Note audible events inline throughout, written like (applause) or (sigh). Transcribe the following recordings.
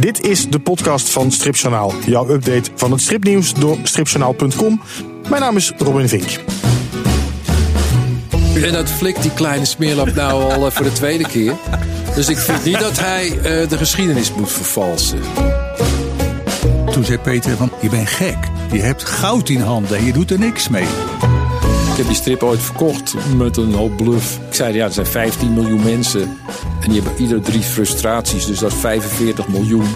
Dit is de podcast van Stripjournaal. Jouw update van het stripnieuws door stripjournaal.com. Mijn naam is Robin Vink. En dat flikt die kleine smeerlap nou al eh, voor de tweede keer. Dus ik vind niet dat hij eh, de geschiedenis moet vervalsen. Toen zei Peter van, je bent gek. Je hebt goud in handen en je doet er niks mee. Ik heb die strip ooit verkocht met een hoop bluff. Ik zei, ja, er zijn 15 miljoen mensen. En die hebben ieder drie frustraties, dus dat is 45 miljoen.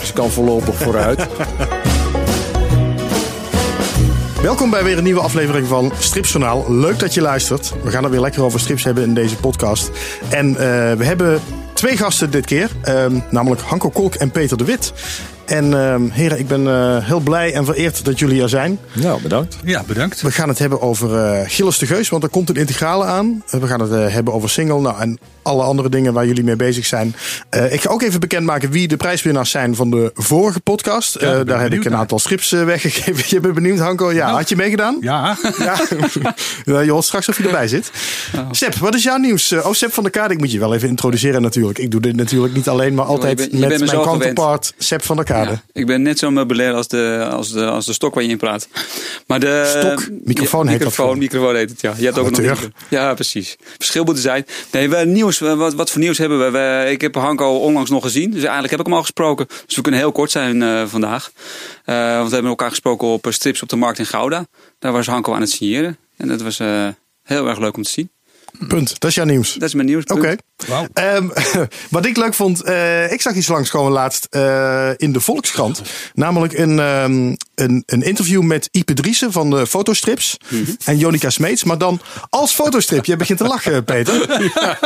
Dus kan voorlopig vooruit. (laughs) Welkom bij weer een nieuwe aflevering van Stripjournaal. Leuk dat je luistert. We gaan het weer lekker over strips hebben in deze podcast. En uh, we hebben twee gasten dit keer. Uh, namelijk Hanko Kolk en Peter de Wit. En uh, heren, ik ben uh, heel blij en vereerd dat jullie er zijn. Nou, bedankt. Ja, bedankt. We gaan het hebben over uh, Gilles de Geus, want er komt een integrale aan. We gaan het uh, hebben over single nou, en alle andere dingen waar jullie mee bezig zijn. ik ga ook even bekendmaken wie de prijswinnaars zijn van de vorige podcast. Ja, daar heb ik een aantal strips weggegeven. (laughs) Je bent benieuwd, Hanko? Ja, nou, had je meegedaan? Ja. (laughs) ja. je hoort straks of je erbij zit. Oh. Seb, wat is jouw nieuws? oh, Seb van der Kaart, ik moet je wel even introduceren natuurlijk. Ik doe dit natuurlijk niet alleen, maar altijd je ben, je met mijn counterpart gewend. Seb van der Kaart. Ja, ik ben net zo meubilair als de, als, de, als de stok waar je in praat. Maar de, stok? Microfoon heet microfoon, dat microfoon heet het, ja. Je hebt ook nog Ja, precies. Verschil moet er zijn. Nee, we, nieuws, wat, wat voor nieuws hebben we? we? Ik heb Hanko onlangs nog gezien. Dus eigenlijk heb ik hem al gesproken. Dus we kunnen heel kort zijn uh, vandaag. Uh, want we hebben elkaar gesproken op strips op de markt in Gouda. Daar was Hanko aan het signeren. En dat was uh, heel erg leuk om te zien. Punt. Dat is jouw nieuws. Dat is mijn nieuws. Oké. Okay. Wow. Um, wat ik leuk vond, uh, ik zag iets langskomen laatst uh, in de Volkskrant. Namelijk een, um, een, een interview met Ipe Driessen van de fotostrips. Mm -hmm. En Jonica Smeets. Maar dan als fotostrip. Je begint te lachen, (laughs) Peter. Ja.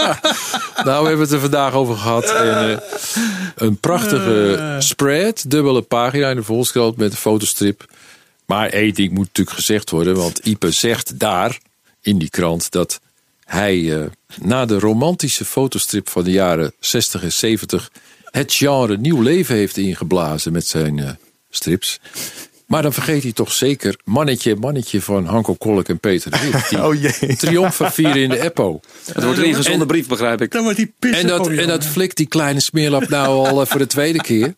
Nou, we hebben het er vandaag over gehad. En, uh, een prachtige spread. Dubbele pagina in de Volkskrant met een fotostrip. Maar één ding moet natuurlijk gezegd worden. Want Ipe zegt daar in die krant dat hij uh, na de romantische fotostrip van de jaren 60 en 70 het genre nieuw leven heeft ingeblazen met zijn uh, strips. Maar dan vergeet hij toch zeker Mannetje, Mannetje van Hanko Kolk en Peter de Wit. Die (laughs) oh jee. triomfen vieren in de Eppo. Het wordt een ingezonde brief, begrijp ik. Dan wordt die en, dat, en dat flikt die kleine smeerlap nou al uh, voor de tweede keer.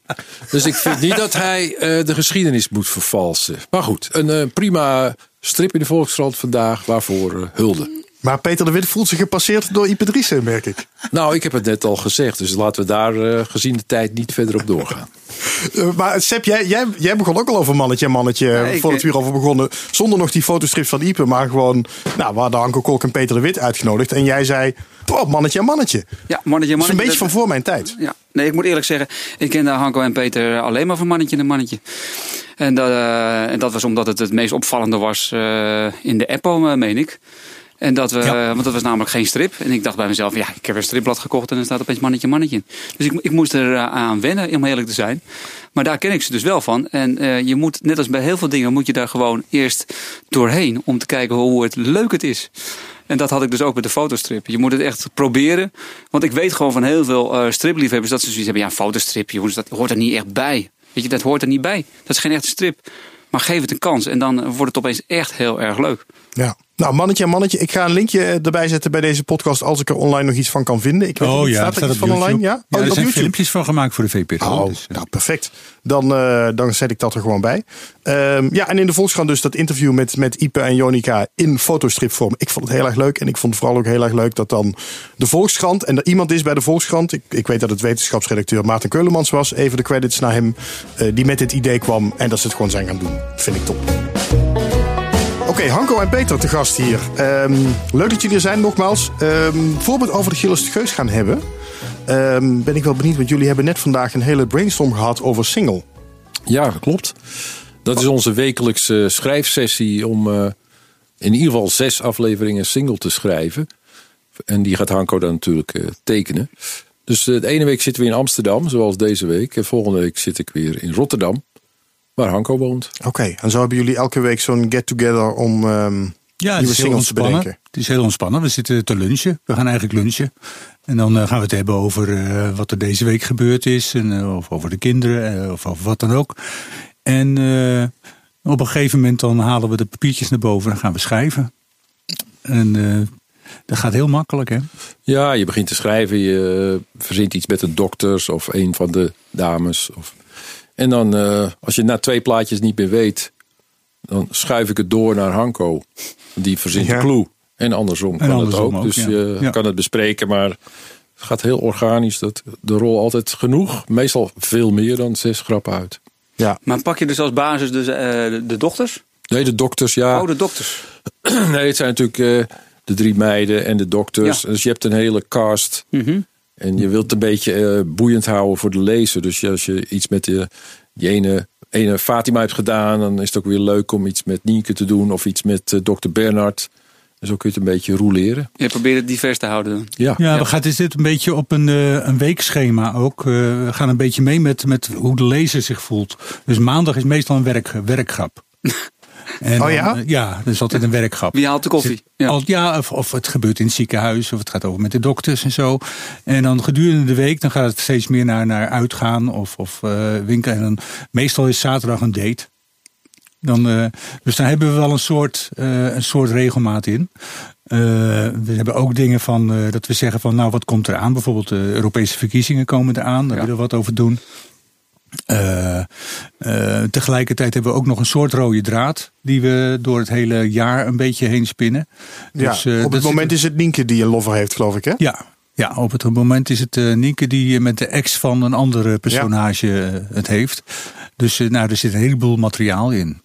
Dus ik vind niet dat hij uh, de geschiedenis moet vervalsen. Maar goed, een uh, prima strip in de Volkskrant vandaag. Waarvoor hulde. Maar Peter de Wit voelt zich gepasseerd door Ipe merk ik. Nou, ik heb het net al gezegd. Dus laten we daar uh, gezien de tijd niet verder op doorgaan. Uh, (laughs) maar Seb, jij, jij, jij begon ook al over mannetje en mannetje. Ja, ik, voordat we hierover begonnen. Zonder nog die fotostrips van Ipe. Maar gewoon, nou, we hadden Anko Kolk en Peter de Wit uitgenodigd. En jij zei, oh, mannetje en mannetje. Ja, mannetje en mannetje. Dat is een beetje van voor mijn tijd. Ja, nee, ik moet eerlijk zeggen. Ik kende Hanko en Peter alleen maar van mannetje en mannetje. En dat, uh, en dat was omdat het het meest opvallende was in de Eppo, meen ik. En dat we, ja. want dat was namelijk geen strip. En ik dacht bij mezelf, ja, ik heb een stripblad gekocht en er staat opeens mannetje, mannetje. Dus ik, ik moest er aan wennen, om eerlijk te zijn. Maar daar ken ik ze dus wel van. En uh, je moet, net als bij heel veel dingen, moet je daar gewoon eerst doorheen om te kijken hoe het leuk het is. En dat had ik dus ook met de fotostrip. Je moet het echt proberen. Want ik weet gewoon van heel veel uh, stripliefhebbers dat ze zoiets hebben. Ja, een fotostrip, jongens, dat hoort er niet echt bij. Weet je, dat hoort er niet bij. Dat is geen echte strip. Maar geef het een kans en dan wordt het opeens echt heel erg leuk. Ja. Nou, mannetje en mannetje, ik ga een linkje erbij zetten bij deze podcast als ik er online nog iets van kan vinden. Ik weet oh niet, ja, staat er staat iets van YouTube. online? Ja, Ja, oh, er op zijn YouTube. filmpjes van gemaakt voor de VPRO. Oh, dus, nou perfect. Dan, uh, dan zet ik dat er gewoon bij. Um, ja, en in de Volkskrant dus dat interview met, met Ipe en Jonica in fotostripvorm. Ik vond het heel erg leuk. En ik vond het vooral ook heel erg leuk dat dan de Volkskrant... en er iemand is bij de Volkskrant... ik, ik weet dat het wetenschapsredacteur Maarten Keulemans was... even de credits naar hem, uh, die met dit idee kwam... en dat ze het gewoon zijn gaan doen. Vind ik top. Oké, Hanko en Peter te gast hier. Um, leuk dat jullie er zijn nogmaals. Um, voor we het over de Gilles de Geus gaan hebben... Um, ben ik wel benieuwd, want jullie hebben net vandaag een hele brainstorm gehad over single. Ja, klopt. Dat is onze wekelijkse schrijfsessie om uh, in ieder geval zes afleveringen single te schrijven. En die gaat Hanko dan natuurlijk uh, tekenen. Dus uh, de ene week zitten we in Amsterdam, zoals deze week. En volgende week zit ik weer in Rotterdam, waar Hanko woont. Oké, okay, en zo hebben jullie elke week zo'n get-together om um, ja, nieuwe singles te bedenken. Het is heel ontspannen. We zitten te lunchen. We gaan eigenlijk lunchen. En dan uh, gaan we het hebben over uh, wat er deze week gebeurd is. En, uh, of over de kinderen. of over wat dan ook. En op een gegeven moment dan halen we de papiertjes naar boven en gaan we schrijven. En Dat gaat heel makkelijk, hè? Ja, je begint te schrijven, je verzint iets met de dokters of een van de dames. Of... En dan, eh, als je na twee plaatjes niet meer weet, dan schuif ik het door naar Hanko. Die verzint Ja. de clue. En andersom kan andersom het ook. ook, dus ja. je Ja. kan het bespreken, maar het gaat heel organisch. Dat de rol altijd genoeg, meestal veel meer dan zes grappen uit. Ja. Maar pak je dus als basis dus, eh, de, de dochters? Nee, de dokters, ja. Oh, de dokters. (clears throat) Nee, het zijn natuurlijk eh, de drie meiden en de dokters. Ja. Dus je hebt een hele cast. Mhm. En je wilt het een beetje eh, boeiend houden voor de lezer. Dus als je iets met die, die ene, ene Fatima hebt gedaan, dan is het ook weer leuk om iets met Nienke te doen. Of iets met eh, dokter Bernard. En zo kun je het een beetje roleren. Je probeert het divers te houden. Ja, Ja, we gaan is dit een beetje op een, eh, een weekschema ook. Eh, we gaan een beetje mee met, met hoe de lezer zich voelt. Dus maandag is meestal een werk, werkgrap. (laughs) En Oh ja? dan, eh, ja, dat is altijd een werkgrap. Wie haalt de koffie? Ja. Al, ja, of, of het gebeurt in het ziekenhuis, of het gaat over met de dokters en zo. En dan gedurende de week, dan gaat het steeds meer naar, naar uitgaan of, of eh, winkelen. En dan, meestal is zaterdag een date. Dan, eh, dus daar hebben we wel een soort, eh, een soort regelmaat in. Eh, we hebben ook dingen van eh, dat we zeggen van nou wat komt er aan? Bijvoorbeeld de Europese verkiezingen komen eraan, daar Ja. willen we wat over doen. Eh, eh, tegelijkertijd hebben we ook nog een soort rode draad die we door het hele jaar een beetje heen spinnen. Ja, Dus, eh, op het moment is het Nienke die een lover heeft, geloof ik, hè? ja, ja, op het moment is het Nienke die met de ex van een andere personage het heeft. Dus nou, er zit een heleboel materiaal in.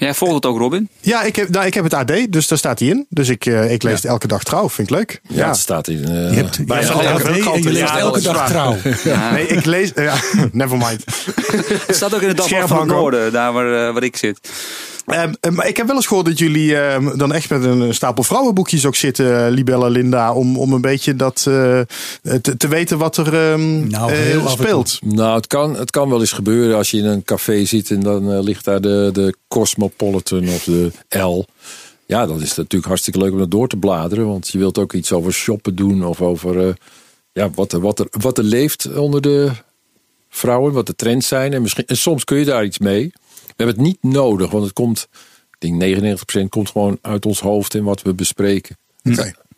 Jij volgt het ook, Robin? Ja, ik heb, nou, ik heb het AD, dus daar staat hij in. Dus ik, eh, ik lees het elke dag trouw, vind ik leuk. ja, het staat in. eh, Je hebt, bijna je alle hebt elke- AD en je kranten. leest Ja, elke dag trouw. (laughs) Ja. Nee, ik lees... (laughs) Ja, never mind. (laughs) Het staat ook in het dagblad Scherp, van het. Noorden, daar waar, eh, waar ik zit. Maar ik heb wel eens gehoord dat jullie ehm, dan echt met een stapel vrouwenboekjes ook zitten, eh, Libella, Linda, om, om een beetje dat eh, te, te weten wat er ehm, Nou, heel speelt. Nou, het kan, het kan wel eens gebeuren als je in een café zit en dan ligt daar de, de Cosmopolitan of de L. Ja, dan is het natuurlijk hartstikke leuk om dat door te bladeren. Want je wilt ook iets over shoppen doen of over eh, ja, wat, er, wat, er, wat er leeft onder de vrouwen, wat de trends zijn. En, misschien, en soms kun je daar iets mee. We hebben het niet nodig, want het komt, ik denk 99% komt gewoon uit ons hoofd en wat we bespreken.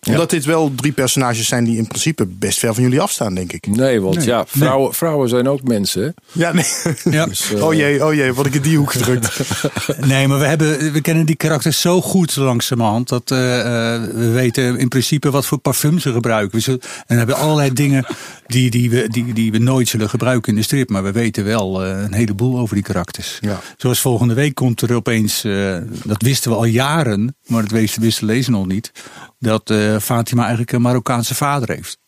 Omdat dit wel drie personages zijn die in principe best ver van jullie afstaan, denk ik. Nee, want Nee, ja, vrouwen, vrouwen zijn ook mensen. Hè? Ja, nee. Ja. (laughs) Dus, eh, Oh jee, oh jee, word ik in die hoek gedrukt. (laughs) Nee, maar we, hebben, we kennen die karakters zo goed langzamerhand. Dat eh, eh, we weten in principe wat voor parfum ze gebruiken. We zullen- en we hebben allerlei dingen die, die, we, die, die we nooit zullen gebruiken in de strip. Maar we weten wel eh, een heleboel over die karakters. Ja. Zoals volgende week komt er opeens, eh, dat wisten we al jaren. Maar dat wisten, wisten lezen nog niet. Dat eh, Fatima eigenlijk een Marokkaanse vader heeft.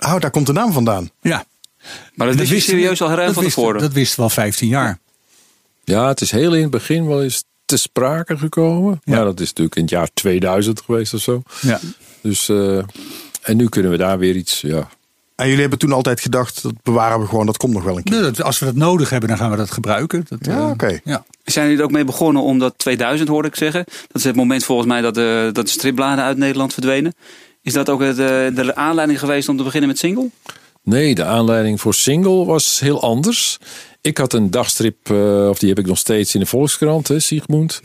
Oh, daar komt de naam vandaan. Ja. Maar dat wist je serieus al ruim dat van tevoren. Dat wisten we al 15 jaar. Ja, het is heel in het begin wel eens te sprake gekomen. Ja. Maar dat is natuurlijk in het jaar 2000 geweest of zo. Ja. Dus, eh, en nu kunnen we daar weer iets, ja. En jullie hebben toen altijd gedacht, dat bewaren we gewoon, dat komt nog wel een keer. Nee, dat- Als we dat nodig hebben, dan gaan we dat gebruiken. Dat, Ja, eh, oké. Ja. Zijn jullie er ook mee begonnen omdat 2000 hoorde ik zeggen? Dat is het moment volgens mij dat de, dat de stripbladen uit Nederland verdwenen. Is dat ook het, eh, de aanleiding geweest om te beginnen met single? Nee, de aanleiding voor single was heel anders. Ik had een dagstrip, eh, of die heb ik nog steeds in de Volkskrant, hè, Siegmund.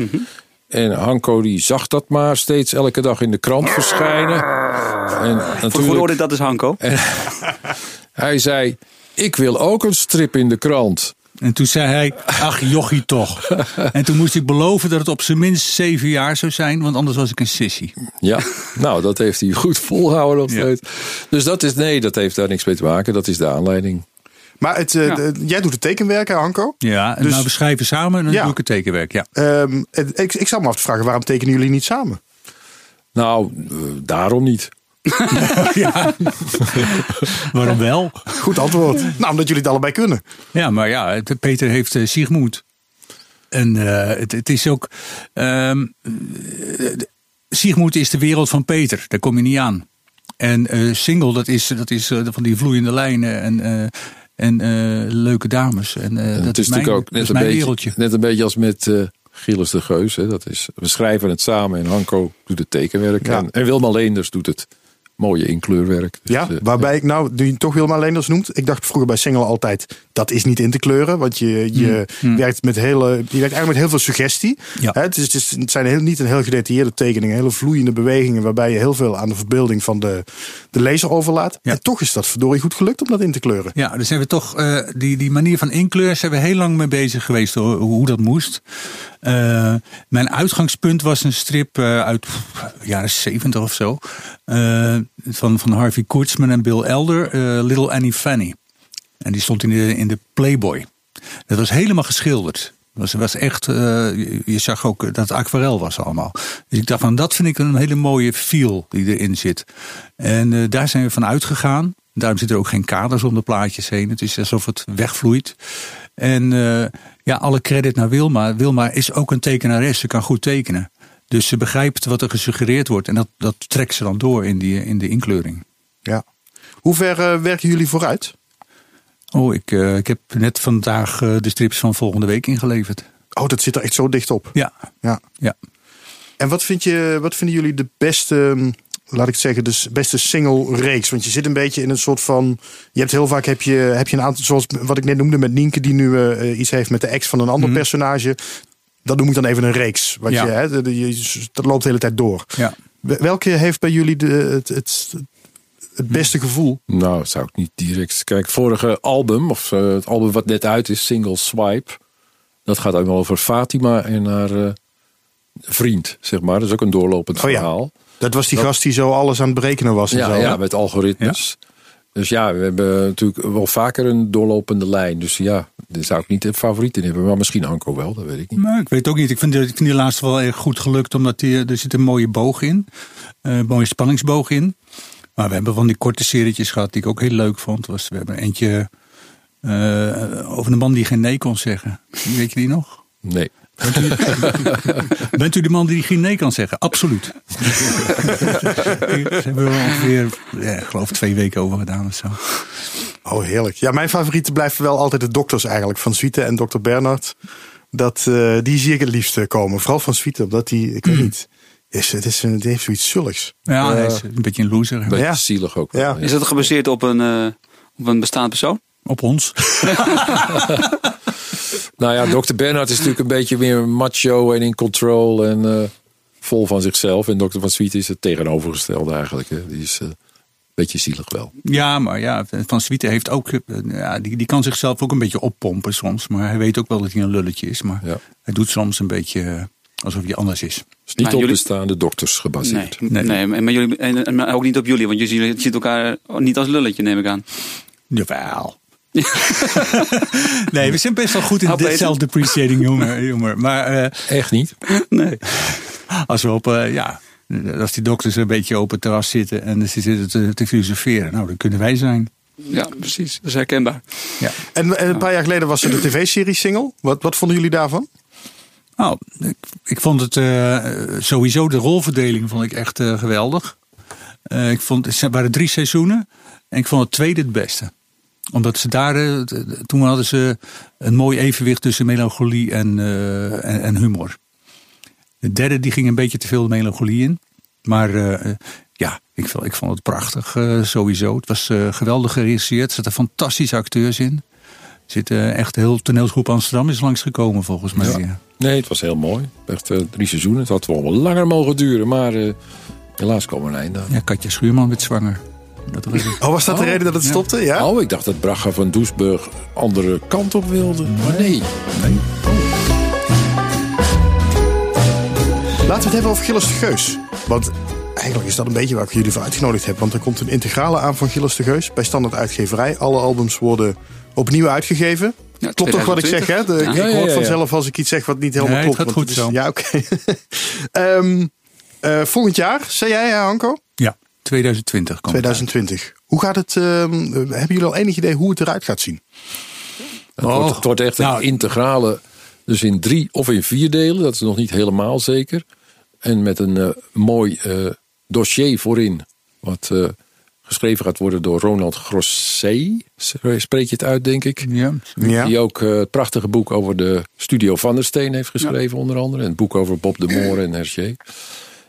En Hanko die zag dat maar steeds elke dag in de krant verschijnen. En Voor de natuurlijk, goede orde, dat is Hanko. (laughs) hij zei, ik wil ook een strip in de krant. En toen zei hij, ach jochie toch. (laughs) En toen moest ik beloven dat het op zijn minst zeven jaar zou zijn, want anders was ik een sissy. Ja, nou, dat heeft hij goed volgehouden nog Ja. steeds. Dus dat is, nee, dat heeft daar niks mee te maken. Dat is de aanleiding. Maar het, eh, Ja. de- jij doet het tekenwerken, Hanko. Ja, en Dus- nou we schrijven samen en dan Ja. doe ik het tekenwerk. Ja. Ehm, het- ik, ik zou me af te vragen, waarom tekenen jullie niet samen? Nou, eh, daarom niet. (laughs) ja. Waarom wel? Goed antwoord. nou, omdat jullie het allebei kunnen. Ja, maar ja, het- Peter heeft uh, Sigmund. En eh, het, het is ook. ehm eh, Sigmund is de wereld van Peter, daar kom je niet aan. En eh, single, dat is, dat is eh, van die vloeiende lijnen en, eh, en eh, leuke dames. En, eh, dat het is natuurlijk ook net een, mijn beetje, wereldje. net een beetje als met eh Gilles de Geus. Hè. Dat is, we schrijven het samen en Hanko doet het tekenwerk. Ja. En, en Wilma Leenders doet het mooie inkleurwerk. Dus, Ja, eh, waarbij ik nou, nu je toch Wilma Leenders noemt. Ik dacht vroeger bij single altijd, dat is niet in te kleuren. Want je, je werkt met hele, je werkt eigenlijk met heel veel suggestie. Ja. Hè, het, is, het, is- het zijn heel, niet een heel gedetailleerde tekeningen. Hele vloeiende bewegingen. Waarbij je heel veel aan de verbeelding van de, de lezer overlaat. Ja. En toch is dat verdorie goed gelukt om dat in te kleuren. Ja, dus zijn we toch, eh, die, die manier van inkleur zijn we heel lang mee bezig geweest hoe, hoe dat moest. Eh, mijn uitgangspunt was een strip uit pff, jaren 70 of zo. Van, van Harvey Kurtzman en Bill Elder, eh, Little Annie Fanny. En die stond in de, in de Playboy. Dat was helemaal geschilderd. Was, was echt, eh, je, zag ook dat het aquarel was allemaal. Dus ik dacht van, dat vind ik een hele mooie feel die erin zit. En eh, daar zijn we van uitgegaan. Daarom zitten er ook geen kaders om de plaatjes heen. Het is alsof het wegvloeit. En ja, alle credit naar Wilma. Wilma is ook een tekenares. Ze kan goed tekenen. Dus ze begrijpt wat er gesuggereerd wordt. En dat, dat trekt ze dan door in, die, in de inkleuring. Ja. Hoe ver eh, werken jullie vooruit? Oh, ik, eh, ik heb net vandaag eh, de strips van volgende week ingeleverd. Oh, dat zit er echt zo dicht op. Ja, Ja. ja. En wat, vind je, wat vinden jullie de beste, hm, laat ik het zeggen, de beste single reeks? Want je zit een beetje in een soort van. Je hebt heel vaak heb je, heb je een aantal, zoals wat ik net noemde met Nienke, die nu iets heeft met de ex van een ander personage. Dat noem ik dan even een reeks. Wat Ja. je, hè, je, dat loopt de hele tijd door. ja. Welke heeft bij jullie de, het, het, het beste gevoel? Nou, dat zou ik niet direct. Kijk, vorige album, of eh, het album wat net uit is, Single Swipe. Dat gaat ook wel over Fatima en haar eh, vriend, zeg maar. Dat is ook een doorlopend Oh ja. verhaal. Dat was die Dat- gast die zo alles aan het berekenen was. En Ja, zo, ja, met algoritmes. Dus ja, we hebben natuurlijk wel vaker een doorlopende lijn. Dus ja, daar zou ik niet een favoriet in hebben. Maar misschien Anko wel, dat weet ik niet. Maar ik weet ook niet. Ik vind, ik vind die laatste wel erg goed gelukt. Omdat die, er zit een mooie boog in. eh, Een mooie spanningsboog in. Maar we hebben van die korte serietjes gehad die ik ook heel leuk vond. Was, we hebben eentje eh, over een man die geen nee kon zeggen. Weet je die nog? Nee. (laughs) Bent u de man die geen nee kan zeggen? Absoluut. (laughs) Daar hebben we ongeveer, ja, ik geloof twee weken over gedaan of zo. Oh, heerlijk. Ja, mijn favorieten blijven wel altijd de dokters eigenlijk. Van Suite en dokter Bernard. Dat, eh, die zie ik het liefst eh, komen. Vooral van Suite, omdat die, ik weet niet, is, het, is een, het heeft zoiets zulligs. Ja, hij is een beetje een loser. Beetje Ja. zielig ook. wel, Ja. Is dat gebaseerd op een, eh, op een bestaand persoon? Op ons. (laughs) Nou ja, Dr. Bernhard is natuurlijk een beetje meer macho en in control en eh, vol van zichzelf. En Dr. Van Swiet is het tegenovergestelde eigenlijk. Hè. Die is eh, een beetje zielig wel. Ja, maar ja, Van Swieten heeft ook, eh, ja, die, die kan zichzelf ook een beetje oppompen soms. Maar hij weet ook wel dat hij een lulletje is. Maar Ja. hij doet soms een beetje alsof hij anders is. niet Maar op jullie- bestaande dokters gebaseerd. Nee. nee. maar, jullie, en, en ook niet op jullie, want jullie ziet elkaar niet als lulletje, neem ik aan. Jawel. (laughs) nee, we zijn best wel goed in dit self-depreciating humor. humor. Maar eh, Echt niet? nee. als we op, eh, ja, als die dokters een beetje op het terras zitten en ze zitten te, te filosoferen. Nou, dan kunnen wij zijn. Ja, precies. Dat is herkenbaar. Ja. En, en een paar jaar geleden was er de tv-serie Single. Wat, wat vonden jullie daarvan? Nou, ik, ik vond het eh, sowieso de rolverdeling vond ik echt eh, geweldig. Eh, ik vond, het waren drie seizoenen en ik vond het tweede het beste. Omdat ze daar, eh, toen hadden ze een mooi evenwicht tussen melancholie en, eh, en, en humor. De derde die ging een beetje te veel melancholie in. Maar eh, ja, ik, vond- ik vond het prachtig sowieso. Het was geweldig geregisseerd. Er zitten fantastische acteurs in. Er zit eh, echt heel toneelgroep Amsterdam is langsgekomen volgens mij. Ja. Nee, het was heel mooi. Echt drie seizoenen. Het had wel langer mogen duren. Maar helaas kwam er een einde. Ja, Katja Schuurman werd zwanger. Dat was het. Oh, was dat de reden dat het ja. stopte? Ja? Oh, ik dacht dat Braga van Doesburg andere kant op wilde. Maar nee. Laten we het hebben over Gilles de Geus. Want eigenlijk is dat een beetje waar ik jullie voor uitgenodigd heb. Want er komt een integrale aan van Gilles de Geus. Bij Standaard Uitgeverij. Alle albums worden opnieuw uitgegeven. Ja, Klopt toch wat ik zeg, hè? De- Ja. ik Ja, ja, hoor ja, vanzelf als ik iets zeg wat niet helemaal Nee, het klopt. gaat want goed is- zo. Ja, oké. (laughs) Ehm, eh, volgend jaar, zei jij, Hanko? Ja, 2020 komt 2020. Hoe gaat het? ehm, eh, hebben jullie al enig idee hoe het eruit gaat zien? Het, Oh, wordt, het wordt echt een nou. integrale. Dus in drie of in vier delen. Dat is nog niet helemaal zeker. En met een eh, mooi eh, dossier voorin. Wat eh, geschreven gaat worden door Ronald Grosset. Spreek je het uit, denk ik. Ja, Ja. Die ook eh, het prachtige boek over de studio Van der Steen heeft geschreven, onder andere. En het boek over Bob de Moor en Hergé.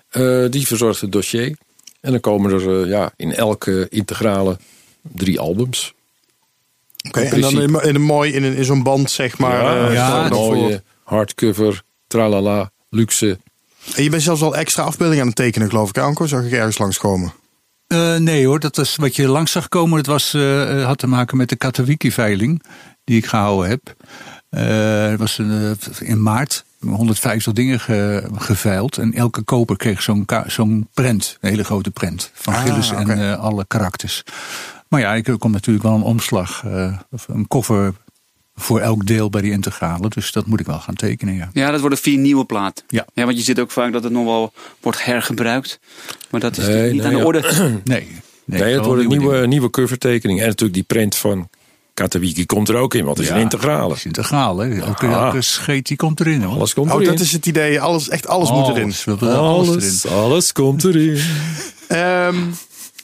Eh, die verzorgt het dossier. En dan komen er eh, ja, in elke integrale drie albums. Oké, en dan in, in een mooi in, een, in zo'n band, zeg maar. ja, eh, ja, een mooie hardcover, tralala, luxe. En je bent zelfs al extra afbeeldingen aan het tekenen, geloof ik, Anko. Zag ik ergens langskomen. Eh, nee hoor, dat was wat je langs zag komen. Dat was, had te maken met de Katowiki-veiling die ik gehouden heb. Eh, Het was in maart 150 dingen ge, geveild. En elke koper kreeg zo'n zo'n prent, een hele grote prent. Van Ah, Gilles en eh, alle karakters. Maar ja, ik kom natuurlijk wel een omslag, eh, of een koffer voor elk deel bij die integrale. Dus dat moet ik wel gaan tekenen, ja. Ja, dat worden vier nieuwe platen. Ja. ja, want je ziet ook vaak dat het nog wel wordt hergebruikt. Maar dat is Nee, niet nee, aan de ja. orde. Nee, Nee, het wordt een nieuwe, nieuwe covertekening. En natuurlijk die print van Katawiki komt er ook in, want het is Ja, een integrale. is integraal, hè. Elke, Ah. elke scheet die komt erin, hoor. Alles komt Oh, erin. dat is het idee. Alles, echt alles moet erin. Alles, alles erin. alles, komt erin. (laughs) Ehm,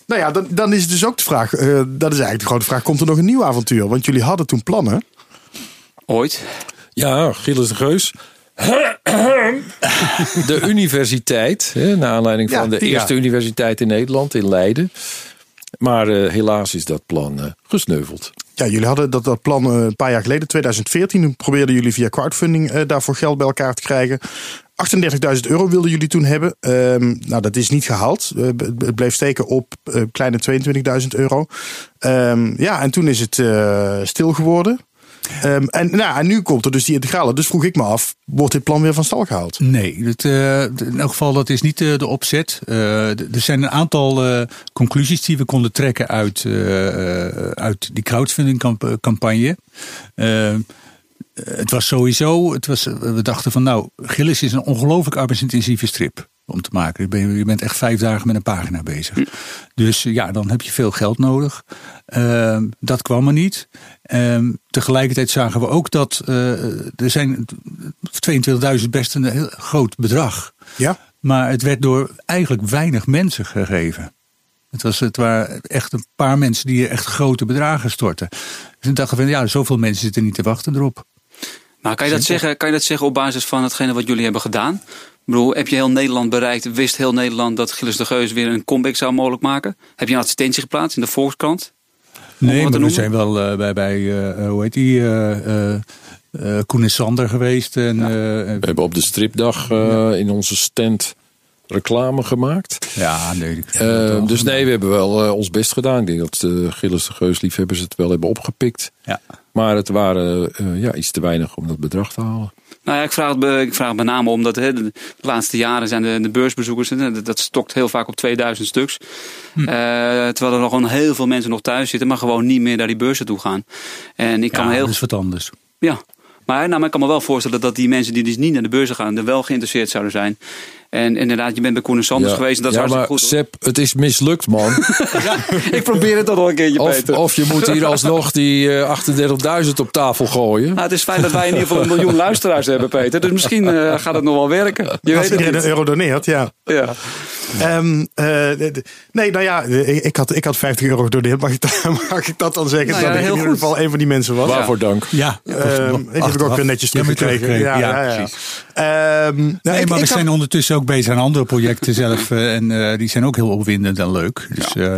nou ja, dan, dan is het dus ook de vraag. eh, dat is eigenlijk de grote vraag. Komt er nog een nieuw avontuur? Want jullie hadden toen plannen. Ooit. Ja, Gilles de Geus. De universiteit, hè, naar aanleiding Ja, van de ja. eerste universiteit in Nederland, in Leiden. Maar eh, helaas is dat plan eh, gesneuveld. Ja, jullie hadden dat, dat plan eh, een paar jaar geleden, 2014. Toen probeerden jullie via crowdfunding eh, daarvoor geld bij elkaar te krijgen. 38.000 euro wilden jullie toen hebben. Ehm, nou, dat is niet gehaald. Eh, het bleef steken op eh, kleine 22.000 euro. Ehm, ja, en toen is het stil geworden. Ehm, en, nou, en nu komt er dus die integrale. Dus vroeg ik me af, wordt dit plan weer van stal gehaald? Nee, het, eh, in elk geval dat is niet eh, de opzet. Eh, er zijn een aantal conclusies die we konden trekken uit, uit die crowdfunding camp- campagne. Eh, het was sowieso, het was, we dachten van nou, Gillis is een ongelooflijk arbeidsintensieve strip om te maken. Je bent- Je bent echt vijf dagen met een pagina bezig. Dus eh, ja, dan heb je veel geld nodig. Ehm, dat kwam er niet. Ehm, tegelijkertijd zagen we ook dat eh, er zijn 22.000 best een heel groot bedrag. Ja? Maar het werd door eigenlijk weinig mensen gegeven. Het, was, het waren echt een paar mensen die echt grote bedragen stortten. Dus we dachten van ja, zoveel mensen zitten niet te wachten erop. Maar kan je, dat zeggen, kan je dat zeggen op basis van hetgene wat jullie hebben gedaan? Bedoel, heb je heel Nederland bereikt? Wist heel Nederland dat Gilles de Geus weer een comeback zou mogelijk maken? Heb je een advertentie geplaatst in de Volkskrant? Nee, maar we zijn wel eh, bij, bij eh, eh, hoe heet die, eh eh eh, Koen en Sander geweest. En, eh, We hebben op de stripdag eh, in onze stand reclame gemaakt. ja, nee. ik- Eh, dus nee, we hebben wel ons best gedaan. Ik denk dat uh, Gilles de Geus liefhebbers het wel hebben opgepikt. Ja. Maar het waren eh, ja, iets te weinig om dat bedrag te halen. Nou ja, ik vraag het, ik vraag het met name omdat hè, de, laatste jaren zijn de, de beursbezoekers, hè, dat, stokt heel vaak op 2000 stuks. Hm. Eh, terwijl er nog gewoon heel veel mensen nog thuis zitten, maar gewoon niet meer naar die beurzen toe gaan. En ik kan Ja, heel dat is wat anders. Ja, maar, nou, maar ik kan me wel voorstellen dat die mensen die dus niet naar de beurzen gaan, er wel geïnteresseerd zouden zijn. En inderdaad, je bent bij Koen en Sanders geweest en dat is ja, maar hartstikke goed. Sepp, het is mislukt, man. (laughs) hoor. Ik probeer het toch nog een keertje, of, Peter. of je moet hier alsnog die eh 38.000 op tafel gooien. Nou, het is fijn dat wij in ieder geval een miljoen (laughs) luisteraars hebben, Peter. Dus misschien eh, gaat het nog wel werken. Je Als weet het iedereen een euro doneert, ja. Ja. Ehm, eh, nee, nou ja, ik, had, ik had 50 euro gedoneerd. Mag ik, dat- (laughs) mag ik dat dan zeggen? Nou ja, dat ik in ieder geval een van die mensen was. Waarvoor dank. Ja, Ehm, die heb ik ook weer netjes Ja, teruggekregen. Ja, ja, ja. precies. Ehm, nou, Nee, ik- maar ik we had- zijn ondertussen ook bezig aan andere projecten zelf. eh, en eh, die zijn ook heel opwindend en leuk. Dus eh,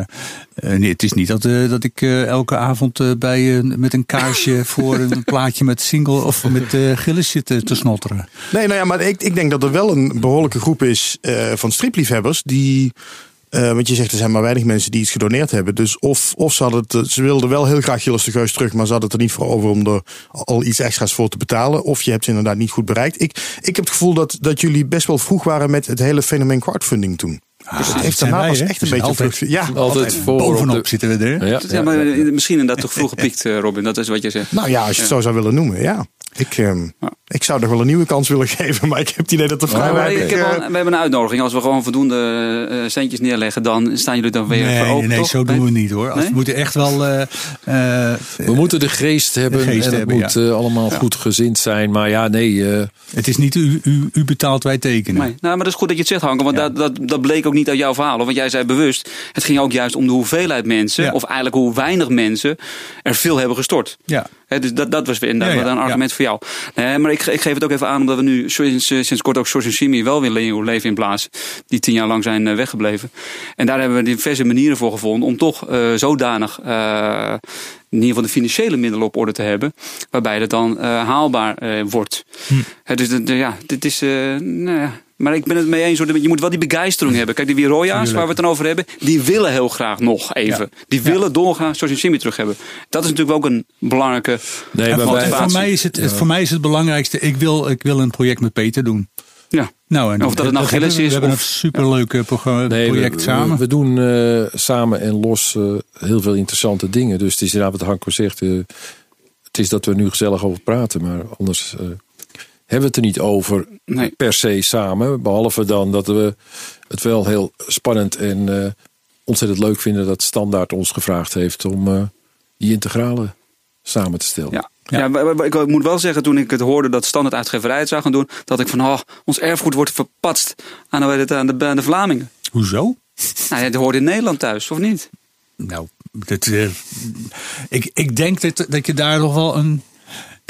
nee, het is niet dat, dat ik elke avond bij, met een kaarsje (laughs) voor een plaatje met single of met Gilles zit te snotteren. Nee, nou ja, maar ik, ik denk dat er wel een behoorlijke groep is van stripliefhebbers die. Eh, want je zegt er zijn maar weinig mensen die iets gedoneerd hebben. Dus of, of ze hadden het, ze wilden wel heel graag Gilles de Geus terug, maar ze hadden het er niet voor over om er al iets extra's voor te betalen. Of je hebt ze inderdaad niet goed bereikt. Ik, ik heb het gevoel dat, dat jullie best wel vroeg waren met het hele fenomeen crowdfunding toen. dus het heeft daarna wij, pas echt een beetje altijd-. Ja, Altijd voor op Bovenop de- zitten we er. Ja, Ja, maar misschien inderdaad toch vroeg gepiekt, eh, Robin. Dat is wat je zegt. Nou ja, als je het zo zou willen noemen, ja. Ik, ehm, Ja. Ik zou nog wel een nieuwe kans willen (laughs) geven, maar ik heb het idee dat er vrij Maar weinig... ik heb eh, we hebben een uitnodiging. Als we gewoon voldoende eh, centjes neerleggen, dan staan jullie dan weer voor Nee, open, nee, toch? zo doen we niet hoor. Nee? We moeten echt wel. eh, eh, We moeten de geest hebben geest en het hebben, moet ja. allemaal goed gezind zijn. Maar ja, nee, eh, het is niet u, u, u betaalt, wij tekenen. Nee, nou, maar dat is goed dat je het zegt, Hanke. Want Ja. dat, dat, dat bleek ook niet uit jouw verhaal. Want jij zei bewust, het ging ook juist om de hoeveelheid mensen... Ja. of eigenlijk hoe weinig mensen er veel hebben gestort. Ja. Hè, dus dat, dat was weer inderdaad Ja, ja, wel een ja. argument voor jou. Nee, maar ik, ik, ik geef het ook even aan omdat we nu sinds, sinds kort ook Shimi wel weer leven in plaats. Die tien jaar lang zijn eh, weggebleven. En daar hebben we diverse manieren voor gevonden om toch uh, zodanig uh, in ieder geval de financiële middelen op orde te hebben. Waarbij het dan uh, haalbaar wordt. Hm. dus ja, dit is. Nou ja, maar ik ben het mee eens. Je moet wel die begeistering hebben. Kijk, die Wiroja's waar we het dan over hebben. Die willen heel graag nog even. Ja. Die willen ja. doorgaan zoals je Simi terug hebben. Dat is natuurlijk ook een belangrijke nee, maar voor, mij is het, ja. voor mij is het belangrijkste. Ik wil, ik wil een project met Peter doen. Ja. Nou, en of dat het nou Gilles is. We hebben of, een superleuk nee, project we, samen. We, doen uh, samen en los uh, heel veel interessante dingen. Dus het is inderdaad wat Hanko zegt. Uh, het is dat we nu gezellig over praten. Maar anders hebben we het er niet over nee. per se samen. Behalve dan dat we het wel heel spannend en ontzettend leuk vinden dat Standaard ons gevraagd heeft om die integrale samen te stellen. Ja. Ja. ja, ik moet wel zeggen, toen ik het hoorde dat standaard uitgeverij het zou gaan doen, dat ik van, oh, ons erfgoed wordt verpatst aan, aan, de, aan de Vlamingen. Hoezo? Nou ja, dat hoort in Nederland thuis, of niet? Nou, dat, uh, ik, ik denk dat, dat je daar nog wel een.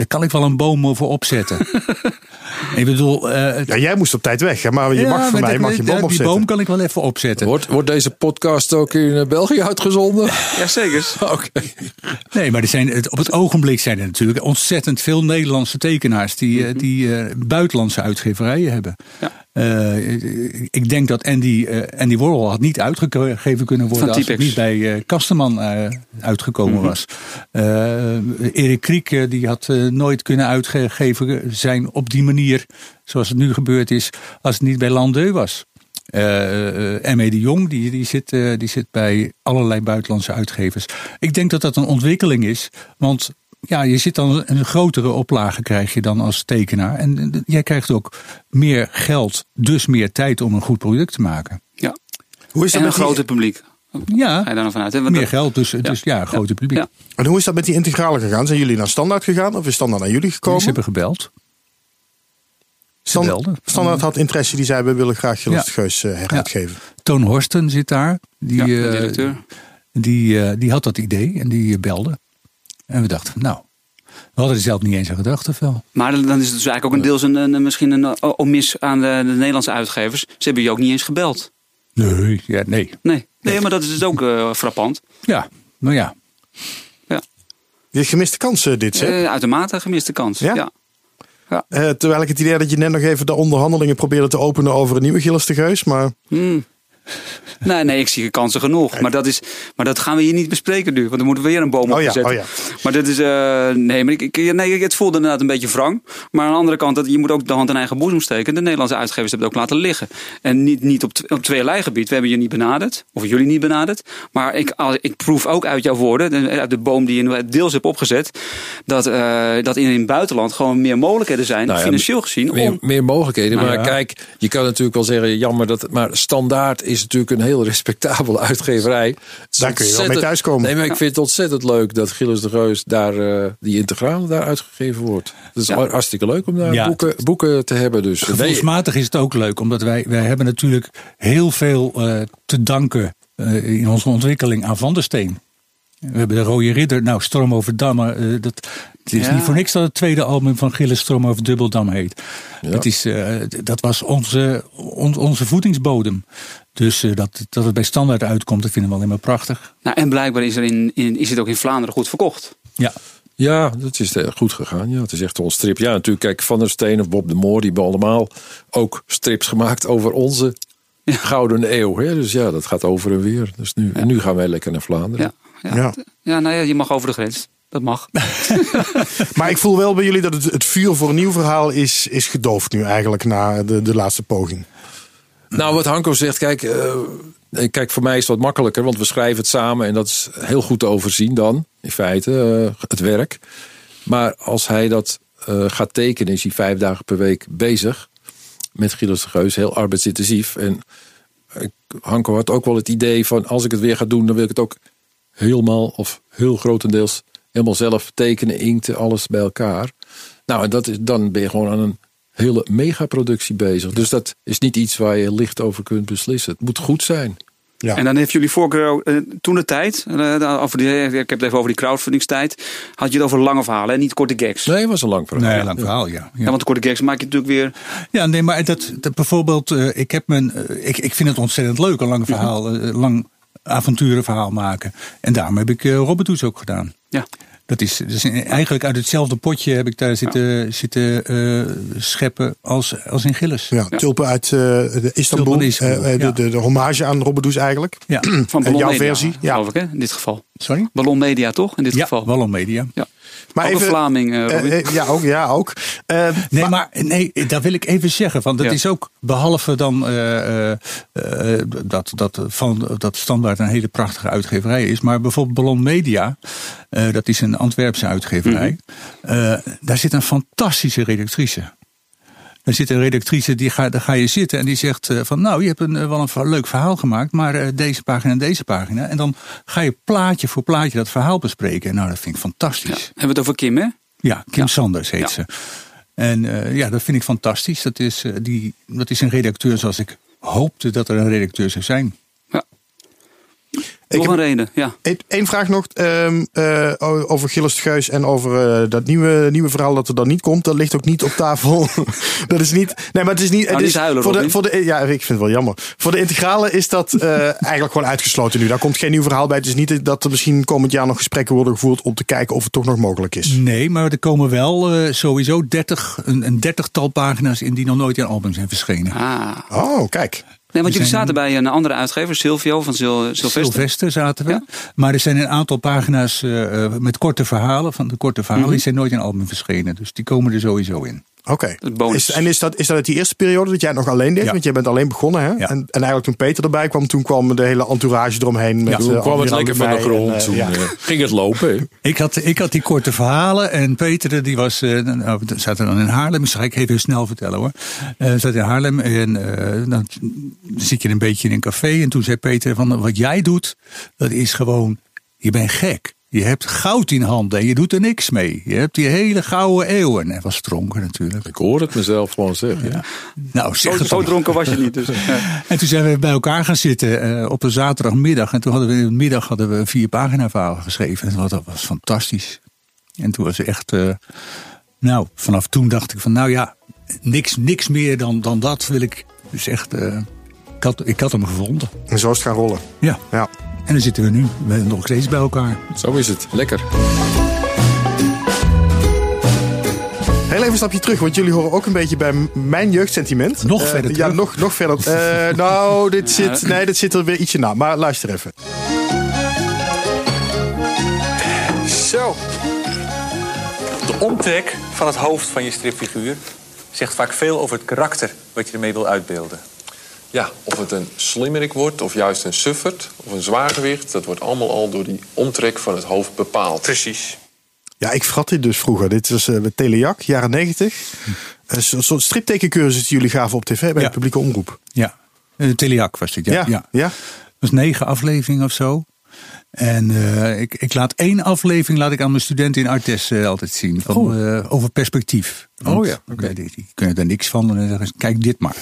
Daar kan ik wel een boom over opzetten. (laughs) ik bedoel. Uh, ja, jij moest op tijd weg, hè? maar je ja, mag voor mij mag je boom opzetten. Die boom kan ik wel even opzetten. Wordt, wordt deze podcast ook in België uitgezonden? (laughs) Jazeker. (laughs) Oké. Okay. Nee, maar er zijn, op het ogenblik zijn er natuurlijk ontzettend veel Nederlandse tekenaars die, mm -hmm. die uh, buitenlandse uitgeverijen hebben. Ja. Uh, ik denk dat Andy, uh, Andy Warhol had niet uitgegeven kunnen worden als het niet bij uh, Kasteman uitgekomen mm -hmm. was. Erik Kriek die had nooit kunnen uitgegeven zijn op die manier zoals het nu gebeurd is als het niet bij Landeu was. M.E. de Jong, die, die, zit, die zit bij allerlei buitenlandse uitgevers. Ik denk dat dat een ontwikkeling is. Want ja, je zit dan een grotere oplage krijg je dan als tekenaar. En jij krijgt ook meer geld, dus meer tijd om een goed product te maken. Ja. Hoe is dat en met een groter publiek? Ja, Ga je dan vanuit, hè? meer geld, dus ja, dus, ja groter publiek. Ja. En hoe is dat met die integrale gegaan? Zijn jullie naar standaard gegaan of is standaard naar jullie gekomen? Ze hebben gebeld. Stand, standaard had interesse, die zei we willen graag Gilles ja. Geus uh, heruitgeven. Ja. Toon Horsten zit daar. Die, ja, de directeur. Uh, die, uh, die had dat idee en die belde. En we dachten, nou, we hadden er zelf niet eens aan gedacht of wel. Maar dan is het dus eigenlijk ook een deels een, een, misschien een omis aan de, de, Nederlandse uitgevers. Ze hebben je ook niet eens gebeld. Nee, ja, nee. Nee, nee maar dat is dus ook uh, frappant. Ja, nou ja. ja. Je gemiste kansen dit, zeg? Uh, uitermate gemiste kans, ja. ja. ja. Uh, terwijl ik het idee dat je net nog even de onderhandelingen probeerde te openen over een nieuwe Gilles de Geus, maar... Hmm. (laughs) Nee, nee, ik zie kansen genoeg. Maar dat, is, maar dat gaan we hier niet bespreken nu. Want dan moeten we weer een boom oh ja, opzetten. oh ja. Maar dat is. Uh, nee, maar ik, ik, nee, het voelde inderdaad een beetje wrang. Maar aan de andere kant, dat, je moet ook de hand in eigen boezem steken. De Nederlandse uitgevers hebben het ook laten liggen. En niet, niet op, op tweeërlei gebied. We hebben je niet benaderd. Of jullie niet benaderd. Maar ik, ik proef ook uit jouw woorden, uit de boom die je deels hebt opgezet. Dat, uh, dat in het buitenland gewoon meer mogelijkheden zijn, nou ja, financieel gezien. Meer, om... meer mogelijkheden. Nou, maar ja. kijk, je kan natuurlijk wel zeggen, jammer dat. Maar standaard is natuurlijk een heel respectabele uitgeverij. Daar kun je wel mee thuiskomen. Nee, maar ik vind het ontzettend leuk dat Gilles de Geus daar uh, die integrale daar uitgegeven wordt. Het is ja. hartstikke leuk om daar ja. boeken, boeken te hebben. Dus gevoelsmatig is het ook leuk, omdat wij, wij hebben natuurlijk heel veel uh, te danken uh, in onze ontwikkeling aan Van der Steen. We hebben de Rode Ridder, nou Storm over Damme. Uh, dat, het is ja. niet voor niks dat het tweede album van Gilles Storm over Dubbeldam heet. Ja. Het is, uh, dat was onze, on, onze voedingsbodem. Dus uh, dat, dat het bij standaard uitkomt, dat vinden we alleen maar prachtig. Nou, en blijkbaar is, er in, in, is het ook in Vlaanderen goed verkocht. Ja. Ja, dat is goed gegaan. Ja, het is echt een strip. Ja, natuurlijk, kijk, Van der Steen of Bob de Moor, die hebben allemaal ook strips gemaakt over onze ja. gouden eeuw. Hè? Dus ja, dat gaat over en weer. Dus nu, ja. En nu gaan wij lekker naar Vlaanderen. Ja, ja. ja. ja nou ja, je mag over de grens. Dat mag. (laughs) maar ik voel wel bij jullie dat het, het vuur voor een nieuw verhaal is, is gedoofd nu eigenlijk na de, de laatste poging. Nou, wat Hanko zegt, kijk, uh, kijk, voor mij is het wat makkelijker, want we schrijven het samen en dat is heel goed te overzien dan, in feite, uh, het werk. Maar als hij dat uh, gaat tekenen, is hij vijf dagen per week bezig met Gilles de Geus, heel arbeidsintensief. En Hanko had ook wel het idee van, als ik het weer ga doen, dan wil ik het ook helemaal of heel grotendeels helemaal zelf tekenen, inkten, alles bij elkaar. Nou, en dat is, dan ben je gewoon aan een hele megaproductie bezig. Dus dat is niet iets waar je licht over kunt beslissen. Het moet goed zijn. Ja. En dan heeft jullie voorkeur eh, toen de tijd, eh, over die, ik heb het even over die crowdfundingstijd, had je het over lange verhalen en niet korte gags. Nee, het was een lang verhaal. Nee, lang verhaal, ja. Ja, want de korte gags maak je natuurlijk weer. Ja, nee, maar dat, dat bijvoorbeeld, eh, ik, heb mijn, eh, ik, ik vind het ontzettend leuk, een lang verhaal, eh, lang avonturenverhaal maken. En daarom heb ik uh, Robbertoes ook gedaan. Ja. Dat is, dus eigenlijk uit hetzelfde potje heb ik daar zitten, zitten eh, scheppen als, als in Gilles. Ja, tulpen uit eh, de Istanbul. Tulpen Istanbul, Eh, eh, de, ja. de, de hommage aan Robbedoes eigenlijk. Ja. Van En Ballon jouw Media, versie? Ja. geloof ik, hè, in dit geval. Sorry? Ballon Media, toch? In dit Ja, geval. Wallon Media. Ja. Maar ook een even- Vlaming, eh, Eh, eh, ja, ook. Ja, ook. Eh, Nee, maar nee, dat wil ik even zeggen. Want dat Ja. is ook behalve dan eh, eh, eh, dat, dat, van, dat standaard een hele prachtige uitgeverij is. Maar bijvoorbeeld Ballon Media, eh, dat is een Antwerpse uitgeverij. Eh, daar zit een fantastische redactrice. Daar zit een redactrice, die ga, daar ga je zitten en die zegt eh, van nou, je hebt een, eh, wel een leuk verhaal gemaakt, maar eh, deze pagina en deze pagina. En dan ga je plaatje voor plaatje dat verhaal bespreken. En nou, dat vind ik Ja. fantastisch. Hebben we het over Kim, hè? Ja, Kim Ja. Sanders heet Ja. ze. En ja, dat vind ik fantastisch. Dat is, die, dat is een redacteur zoals ik hoopte dat er een redacteur zou zijn. Nog heb- een reden, ja. Eén vraag nog ehm, eh, over Gilles de Geus en over eh, dat nieuwe, nieuwe verhaal dat er dan niet komt. Dat ligt ook niet op tafel. (laughs) dat is niet. Nee, maar het is niet. Nou, het niet is huilen, voor de, voor de, ja, ik vind het wel jammer. Voor de integrale is dat eh, (laughs) eigenlijk gewoon uitgesloten nu. Daar komt geen nieuw verhaal bij. Het is niet dat er misschien komend jaar nog gesprekken worden gevoerd om te kijken of het toch nog mogelijk is. Nee, maar er komen wel eh, sowieso 30, een, een dertigtal pagina's in die nog nooit in album zijn verschenen. Ah. Oh, kijk. Nee, want jullie zaten bij een andere uitgever, Silvio van Sil. Sylvester zaten we. Ja. Maar er zijn een aantal pagina's eh, eh, met korte verhalen. Van de korte verhalen Mhm. die zijn nooit in album verschenen. Dus die komen er sowieso in. Oké. Is- En is dat, is dat uit die eerste periode dat jij het nog alleen deed? Ja. Want jij bent alleen begonnen, hè? En, en eigenlijk toen Peter erbij kwam, toen kwam de hele entourage eromheen. Met, Ja, Toen eh, kwam het lekker van de en, grond. eh, Toen ja. eh, ging het lopen. (laughs) Ik had, ik had die korte verhalen en Peter die was, eh, nou, we zaten dan in Haarlem. Dat ga ik even heel snel vertellen hoor. Eh zat in Haarlem en eh, dan zit je een beetje in een café. En toen zei Peter van wat jij doet, dat is gewoon, je bent gek. Je hebt goud in handen en je doet er niks mee. Je hebt die hele gouden eeuwen. En hij was dronken natuurlijk. Ik hoor het mezelf gewoon zeggen. Ja. Nou, zeg Zo, dronken was je niet. Dus. (laughs) En toen zijn we bij elkaar gaan zitten eh, op een zaterdagmiddag. En toen hadden we in de middag hadden we een vier pagina verhaal geschreven. En dat was fantastisch. En toen was het echt. eh, nou, vanaf toen dacht ik van nou ja, niks, niks meer dan, dan dat wil ik. Dus echt, eh, ik, had, ik had hem gevonden. En zo is het gaan rollen. Ja. Ja. En dan zitten we nu we zijn nog steeds bij elkaar. Zo is het. Lekker. Heel even een stapje terug, want jullie horen ook een beetje bij mijn jeugdsentiment. Nog Eh, verder Ja, terug? nog, nog verder. Eh, nou, (laughs) dit zit, nee, dit zit er weer ietsje na. Maar luister even. Zo. De omtrek van het hoofd van je stripfiguur zegt vaak veel over het karakter wat je ermee wil uitbeelden. Ja, of het een slimmerik wordt of juist een suffert of een zwaargewicht... dat wordt allemaal al door die omtrek van het hoofd bepaald. Precies. Ja, ik vergat dit dus vroeger. Dit was eh met Telejak, jaren negentig. Een soort striptekencursus die jullie gaven op tv bij Ja. de publieke omroep. Ja, uh, Teliak was het. Ja, Ja, ja. ja. Dat was negen afleveringen of zo. En eh, ik, ik laat één aflevering laat ik aan mijn studenten in Artes eh, altijd zien. Van, Oh. eh, over perspectief. Want, Oh ja, die, die kunnen er niks van. En dan zeggen ze, kijk dit maar.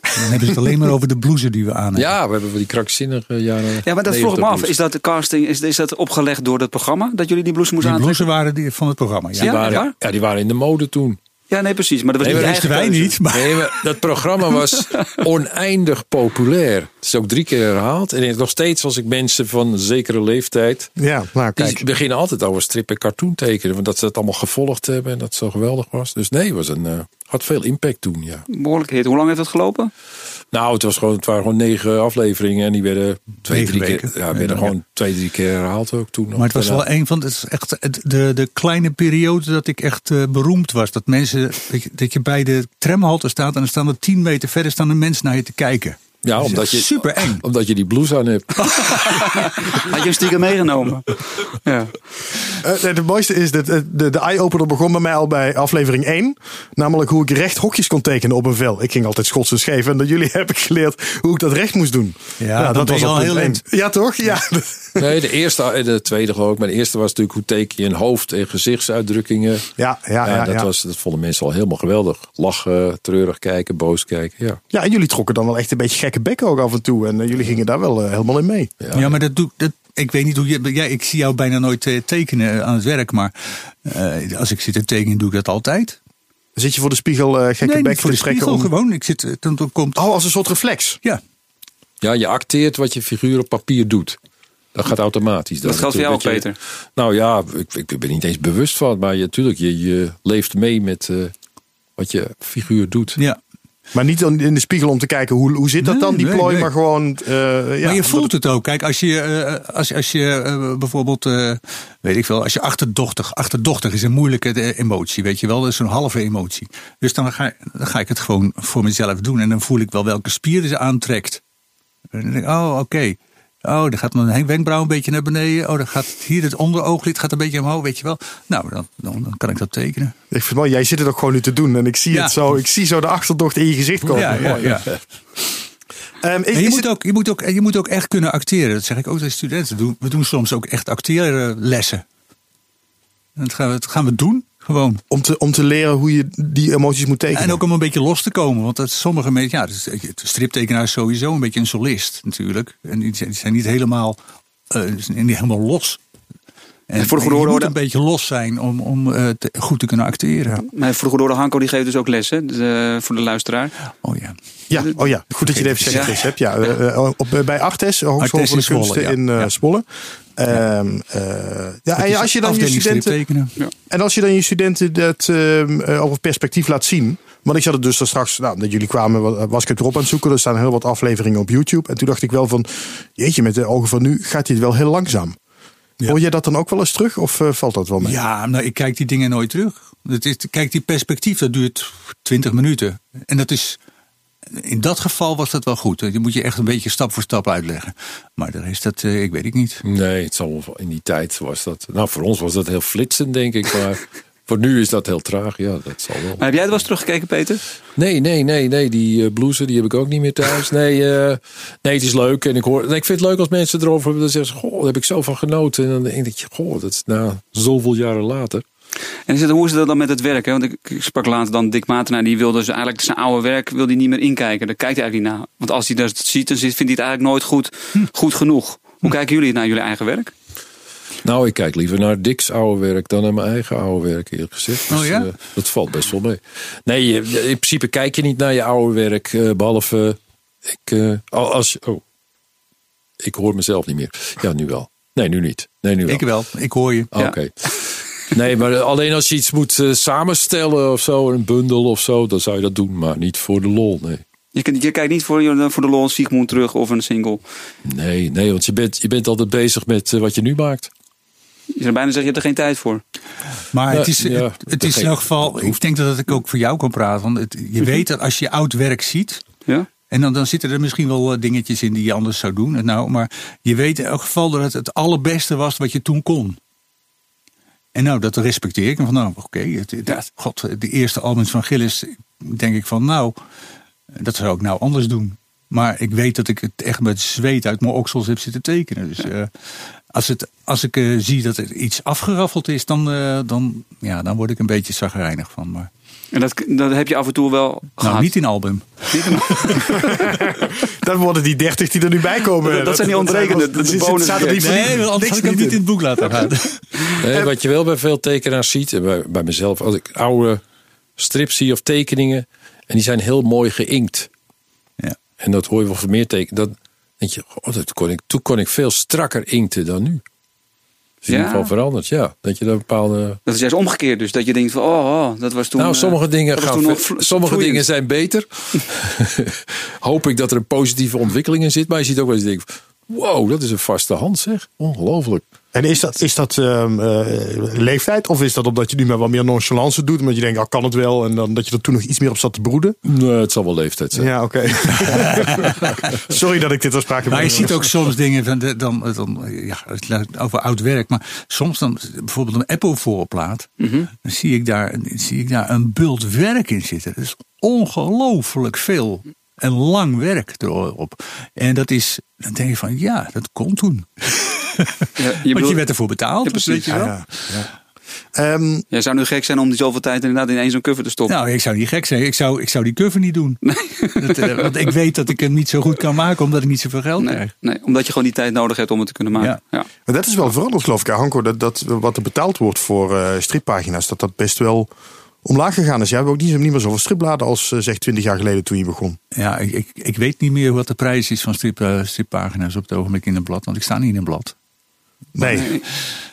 En dan hebben ze het alleen maar over de blouse die we aan hebben. Ja, we hebben die krankzinnige jaren. ja, maar dat vroeg ik me 90 af. Is dat de casting, is, is dat opgelegd door het programma? Dat jullie die blouse moesten Die aantrekken? blouse waren die van het programma. Ja. Ja? Die waren, waar? ja, die waren in de mode toen. Ja, nee, precies. Maar dat was Nee, niet Dat wisten wij keuze. niet. Maar Nee, maar dat programma was (laughs) oneindig populair. Het is ook drie keer herhaald. En nog steeds als ik mensen van een zekere leeftijd... Ja, nou Die kijk. beginnen altijd over strip en cartoon tekenen. Want dat ze het allemaal gevolgd hebben en dat het zo geweldig was. Dus nee, het was een, eh, had veel impact toen, ja. Behoorlijk hit. Hoe lang heeft dat gelopen? Nou, het, was gewoon, het waren gewoon negen afleveringen. En die werden twee, drie keer, weken. ja, werden Ja. gewoon twee, drie keer herhaald ook toen. Maar het was wel eh, een van de, het is echt de, de kleine periode dat ik echt eh, beroemd was. Dat mensen, dat je, dat je bij de tramhalte staat en dan staan er tien meter verder staan er mensen naar je te kijken. Ja, Dat omdat je, super eng. (laughs) omdat je die blouse aan hebt. (laughs) Had je hem stiekem meegenomen? Ja. Eh, het mooiste is dat eh, de, de eye-opener begon bij mij al bij aflevering 1. Namelijk hoe ik recht hokjes kon tekenen op een vel. Ik ging altijd schots en scheef. En door jullie (laughs) heb ik geleerd hoe ik dat recht moest doen. Ja, je op al heel eind. Ja, toch? Ja. Nee, de eerste en de tweede geloof ik. Maar de eerste was natuurlijk hoe teken je een hoofd en gezichtsuitdrukkingen. Ja, ja, ja. dat, ja. Was, dat vonden mensen al helemaal geweldig. Lachen, treurig kijken, boos kijken. Ja. ja, en jullie trokken dan wel echt een beetje gekke bekken ook af en toe. En eh, jullie gingen daar wel eh, helemaal in mee. Ja, maar dat doe dat. Ik weet niet hoe je. Ja, ik zie jou bijna nooit eh, tekenen aan het werk, maar eh, als ik zit te tekenen, doe ik dat altijd. Zit je voor de spiegel gekke nee, bekken voor de te trekken? spiegel om- gewoon. Ik zit, dan, dan komt. Oh, als een soort reflex. Ja, ja, je acteert wat je figuur op papier doet. Dat gaat automatisch. dan Dat geldt voor jou ook, Peter. dat Nou ja, ik, ik ben niet eens bewust van. Maar je, natuurlijk, je, je leeft mee met eh, wat je figuur doet. ja. Maar niet in de spiegel om te kijken hoe, hoe zit dat Nee, dan, die nee, plooi. nee. Maar gewoon... eh, ja, maar je voelt het ook. Kijk, als je, eh, als, als je eh, bijvoorbeeld, weet ik veel, als je achterdochtig, achterdochtig is een moeilijke emotie, weet je wel, dat is zo'n halve emotie. Dus dan ga, dan ga ik het gewoon voor mezelf doen en dan voel ik wel welke spieren ze aantrekt. En dan denk ik, oh, oké. Oh, dan gaat mijn wenkbrauw een beetje naar beneden. Oh, dan gaat hier het onderooglid gaat een beetje omhoog, weet je wel. Nou, dan, dan, dan kan ik dat tekenen. Ik vind jij zit het ook gewoon nu te doen. En ik zie Ja. het zo, ik zie zo de achterdocht in je gezicht komen. Ja, ja. (laughs) Ehm, is, je, moet het- ook, je, moet ook, je moet ook echt kunnen acteren. Dat zeg ik ook tegen studenten. Doen- We doen soms ook echt acteerlessen. En Dat gaan we, dat gaan we doen, gewoon. om, te, om te leren hoe je die emoties moet tekenen. En ook om een beetje los te komen. Want dat sommige mensen, ja, de striptekenaar is sowieso een beetje een solist natuurlijk. En die zijn, niet helemaal, die zijn niet helemaal los. En voor de je goede moet orde- een beetje los zijn om, om eh, te- goed te kunnen acteren. Vroeger door de Hanko die geeft dus ook les, hè? Eh, voor de luisteraar. Oh ja. Ja, oh ja, goed dat je het even zegt, Ja. Chris. Heb. Ja, eh, op, bij Artes, Hogeschool voor de Zwolle, Kunsten ja. in eh Ja. Ehm, eh, en als je dan je studenten, en als je dan je studenten dat ehm, eh, op het perspectief laat zien. Want ik zat het dus daar straks, nou, dat jullie kwamen, wa- was ik het erop aan het zoeken. Er staan heel wat afleveringen op YouTube. En toen dacht ik wel van, jeetje, met de ogen van nu gaat het wel heel langzaam. Ja. Hoor jij dat dan ook wel eens terug of eh, valt dat wel mee? Ja, nou, ik kijk die dingen nooit terug. Het is, kijk, die perspectief, dat duurt 20 minuten. En dat is. In dat geval was dat wel goed. Je moet je echt een beetje stap voor stap uitleggen. Maar de rest, dat, eh, ik weet ik niet. Nee, het zal in die tijd was dat. Nou, voor ons was dat heel flitsend, denk ik. Maar (laughs) voor nu is dat heel traag. Ja, dat zal wel. Maar heb jij het wel eens teruggekeken, Peter? Nee, nee, nee, nee. Die uh, blouse die heb ik ook niet meer thuis. Nee, eh, nee het is leuk. En ik, hoor, nee, ik vind het leuk als mensen erover hebben. Dan zeggen ze, goh, daar heb ik zo van genoten. En dan denk ik, goh, dat is na zoveel jaren later. En is het, hoe is het dan met het werk? Hè? Want ik, ik sprak later dan Dick Matenaar. Die wilde dus eigenlijk zijn oude werk wil die niet meer inkijken. Daar kijkt hij eigenlijk niet naar. Want als hij dat ziet, dan vindt hij het eigenlijk nooit goed, goed genoeg. Hoe kijken jullie naar jullie eigen werk? Nou, ik kijk liever naar Dick's oude werk dan naar mijn eigen oude werk, eerlijk gezegd. Oh ja? eh, dat valt best wel mee. Nee, je- in principe kijk je niet naar je oude werk. eh, behalve, ik, eh, al- als oh, ik hoor mezelf niet meer. Ja, nu wel. Nee, nu niet. Nee, nu wel. Ik wel, ik hoor je. Oké. Nee, maar alleen als je iets moet samenstellen of zo, een bundel of zo, dan zou je dat doen. Maar niet voor de lol, nee. Je, je kijkt niet voor, je- voor de Lon Sigmund terug of een single. Nee, nee, want je bent, je bent altijd bezig met wat je nu maakt. Je zou bijna zeggen, je hebt er geen tijd voor. Maar Ja, het is, ja, het, het is in elk geval, ik denk dat ik ook voor jou kan praten. Want het, je weet dat als je oud werk ziet, Ja? En dan, dan zitten er misschien wel eh, dingetjes in die je anders zou doen. En Nou, maar je weet in elk geval dat het het allerbeste was wat je toen kon. En nou, dat respecteer ik. En van nou, oké, Ja. god, de eerste albums van Gillis, denk ik van nou, dat zou ik nou anders doen. Maar ik weet dat ik het echt met zweet uit mijn oksels heb zitten tekenen. Dus eh, als, het, als ik eh, zie dat er iets afgeraffeld is, dan, eh, dan, ja, dan word ik een beetje zagrijnig van. Maar En dat, dat heb je af en toe wel gehad. nou, niet in album. Niet (laughs) Dan worden die 30 die er nu bij komen. Dat- dat zijn die ontrekende, de- de zit- bonus- staat er niet voor Nee, want anders had ik hem niet niet in het boek laten gaan. (laughs) Nee, wat je wel bij veel tekenaars ziet, en bij, bij mezelf, als ik oude strips zie of tekeningen, en die zijn heel mooi geïnkt. Ja. En dat hoor je wel van meer tekenen. Dan denk je, oh, dat kon ik, toen kon ik veel strakker inkten dan nu. is in Ja. ieder geval veranderd, ja. Dat je daar bepaalde. Dat is juist omgekeerd. Dus dat je denkt van, oh, oh dat was toen... nou, eh, sommige dingen, dat gaan sommige dingen zijn beter. (laughs) (laughs) Hoop ik dat er een positieve ontwikkeling in zit. Maar je ziet ook wel eens, je denkt, wow, dat is een vaste hand zeg. Ongelooflijk. En is dat, is dat ehm, eh, leeftijd? Of is dat omdat je nu maar wat meer nonchalance doet? Omdat je denkt, al kan het wel. En dan dat je er toen nog iets meer op zat te broeden? Nee, het zal wel leeftijd zijn. Ja, oké. (laughs) Sorry dat ik dit als sprake Maar je ziet ook soms dingen van de, dan, dan ja, over oud werk, maar soms dan bijvoorbeeld een Apple voorplaat, dan zie ik daar, zie ik daar een bult werk in zitten. Dat is ongelooflijk veel en lang werk erop. En dat is, dan denk je van ja, dat kon toen. Ja, je (laughs) Want je werd ervoor betaald. Ja, precies. weet je wel. Ja, ja. Ehm, Jij zou nu gek zijn om die zoveel tijd inderdaad in één zo'n cover te stoppen. Nou, ik zou niet gek zijn. Ik zou, ik zou die cover niet doen. Dat, eh, want ik weet dat ik hem niet zo goed kan maken, omdat ik niet zoveel geld nee, krijg. nee, omdat je gewoon die tijd nodig hebt om het te kunnen maken. Ja. Ja. maar dat is wel veranderd, geloof ik, Hanko. Dat, dat wat er betaald wordt voor eh, strippagina's, dat dat best wel omlaag gegaan is. Jij hebt ook niet, niet meer zoveel stripbladen als eh, zeg 20 jaar geleden toen je begon. Ja, ik, ik, ik weet niet meer wat de prijs is van strip, eh, strippagina's op het ogenblik in een blad. Want ik sta niet in een blad. Nee.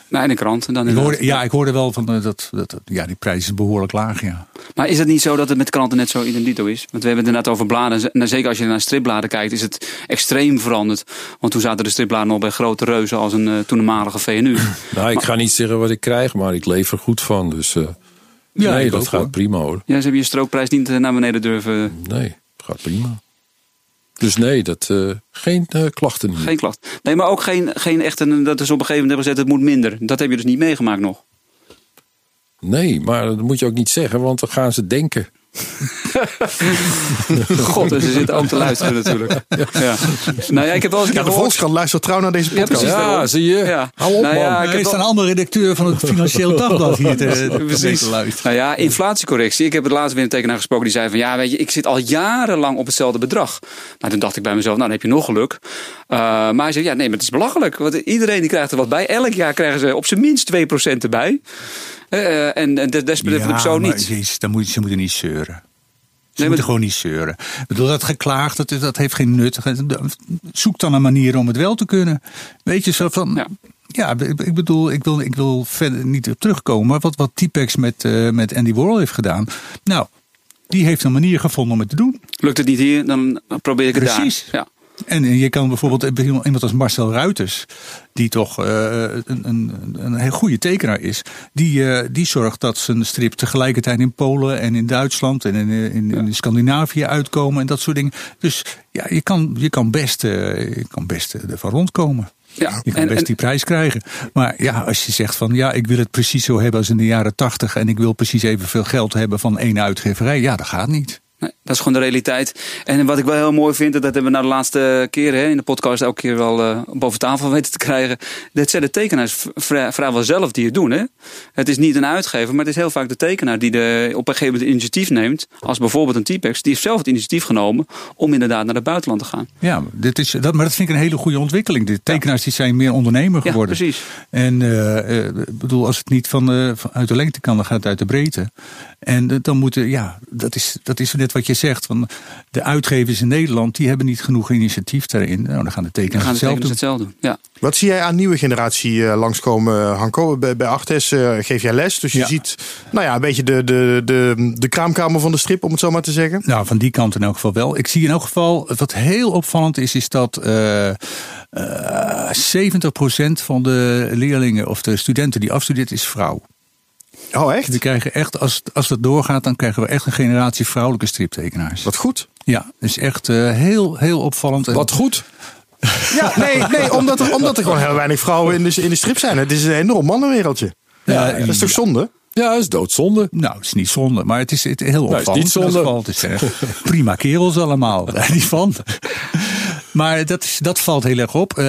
Nee, in de krant. En dan Ik hoorde, ja, ik hoorde wel van eh, dat, dat, dat- ja, die prijs is behoorlijk laag. Ja. Maar is het niet zo dat het met kranten net zo identito is? Want we hebben het inderdaad over bladen. En zeker als je naar stripbladen kijkt, is het extreem veranderd. Want toen zaten de stripbladen nog bij grote reuzen als een uh, toenmalige VNU. (laughs) Nou, ik ga niet zeggen wat ik krijg, maar ik leef er goed van. Dus uh, Ja, nee, dat ook, gaat hoor. prima hoor. Ja, ze hebben je strookprijs niet eh, naar beneden durven. Nee, het gaat prima. Dus nee, dat, uh, geen uh, klachten. Geen klacht. Nee, maar ook geen, geen echte, dat is op een gegeven moment hebben gezet, het moet minder. Dat heb je dus niet meegemaakt nog. Nee, maar dat moet je ook niet zeggen, want dan gaan ze denken. (laughs) God, en ze zitten ook te luisteren natuurlijk. Ja. Nou ja, ik heb wel eens een Ja, de Volkskrant luistert trouw naar deze Ja, podcast. precies. Ja, zie je. Ja. Hou op Nou ja, man. ik Er heb is wel- een andere redacteur van het (laughs) Financieel Dagblad hier te, Precies. te luisteren. Nou ja, inflatiecorrectie. Ik heb het laatst weer een tekenaar gesproken die zei van ja, weet je, ik zit al jarenlang op hetzelfde bedrag. Maar toen dacht ik bij mezelf, nou dan heb je nog geluk. Uh, maar hij zei ja, nee, maar het is belachelijk. Want iedereen die krijgt er wat bij. Elk jaar krijgen ze op zijn minst 2% erbij. Uh, en en des desbetreffende Ja, maar niet. Jezus, dan moet, ze moeten niet zeuren. Ze Nee, moeten gewoon niet zeuren. Ik bedoel, dat geklaagd, dat, dat heeft geen nut. Zoek dan een manier om het wel te kunnen. Weet je, zo van... Ja. Ja, ik bedoel, ik wil, ik wil verder niet op terugkomen. Maar wat, wat T-Pex met, uh, met Andy Warhol heeft gedaan. Nou, die heeft een manier gevonden om het te doen. Lukt het niet hier, dan probeer ik het Precies. daar. Ja. En je kan bijvoorbeeld iemand als Marcel Ruiters, die toch uh, een, een, een heel goede tekenaar is, die, uh, die zorgt dat zijn strip tegelijkertijd in Polen en in Duitsland en in, in, in Scandinavië uitkomen en dat soort dingen. Dus ja, je kan, je kan best, uh, je kan best ervan rondkomen. Ja, je kan en- best die prijs krijgen. Maar ja, als je zegt van ja, ik wil het precies zo hebben als in de jaren tachtig en ik wil precies evenveel geld hebben van één uitgeverij, ja, dat gaat niet. Nee, dat is gewoon de realiteit. En wat ik wel heel mooi vind, en dat hebben we na de laatste keren hè, in de podcast elke keer wel eh, boven tafel weten te krijgen. Dat zijn de tekenaars vrij- vrijwel zelf die het doen. Hè? Het is niet een uitgever, maar het is heel vaak de tekenaar die de, op een gegeven moment het initiatief neemt. Als bijvoorbeeld een T-Pex, die heeft zelf het initiatief genomen om inderdaad naar het buitenland te gaan. Ja, dit is, dat, maar dat vind ik een hele goede ontwikkeling. De tekenaars die zijn meer ondernemer Ja, geworden. precies. En ik bedoel, als het niet van, uit de lengte kan, dan gaat het uit de breedte. En dan moeten, ja, dat is, dat is net wat je zegt. Van de uitgevers in Nederland, die hebben niet genoeg initiatief daarin. Nou, dan gaan de tekenaars gaan de het zelf tekenaars doen. het zelf doen. Ja. Wat zie jij aan nieuwe generatie eh, langskomen, Hanko? Bij, bij Artes eh, geef jij les, dus je Ja. ziet nou ja, een beetje de, de, de, de kraamkamer van de strip, om het zo maar te zeggen. Nou, van die kant in elk geval wel. Ik zie in elk geval, wat heel opvallend is, is dat eh eh 70% van de leerlingen of de studenten die afstudeert is vrouw. Oh, echt? We krijgen echt, als, als dat doorgaat, dan krijgen we echt een generatie vrouwelijke striptekenaars. Wat goed. Ja, dus echt eh, heel, heel opvallend. En- Wat goed. Ja, nee, nee omdat, er, omdat er gewoon heel weinig vrouwen in de, in de strip zijn. Het is een enorm mannenwereldje. Ja, dat is toch zonde? Ja, dat is doodzonde. Nou, het is niet zonde, maar het is het, heel is opvallend. niet zonde. in elk geval. Het is eh, prima kerels allemaal, daar niet van. Maar dat, is, dat valt heel erg op. Eh,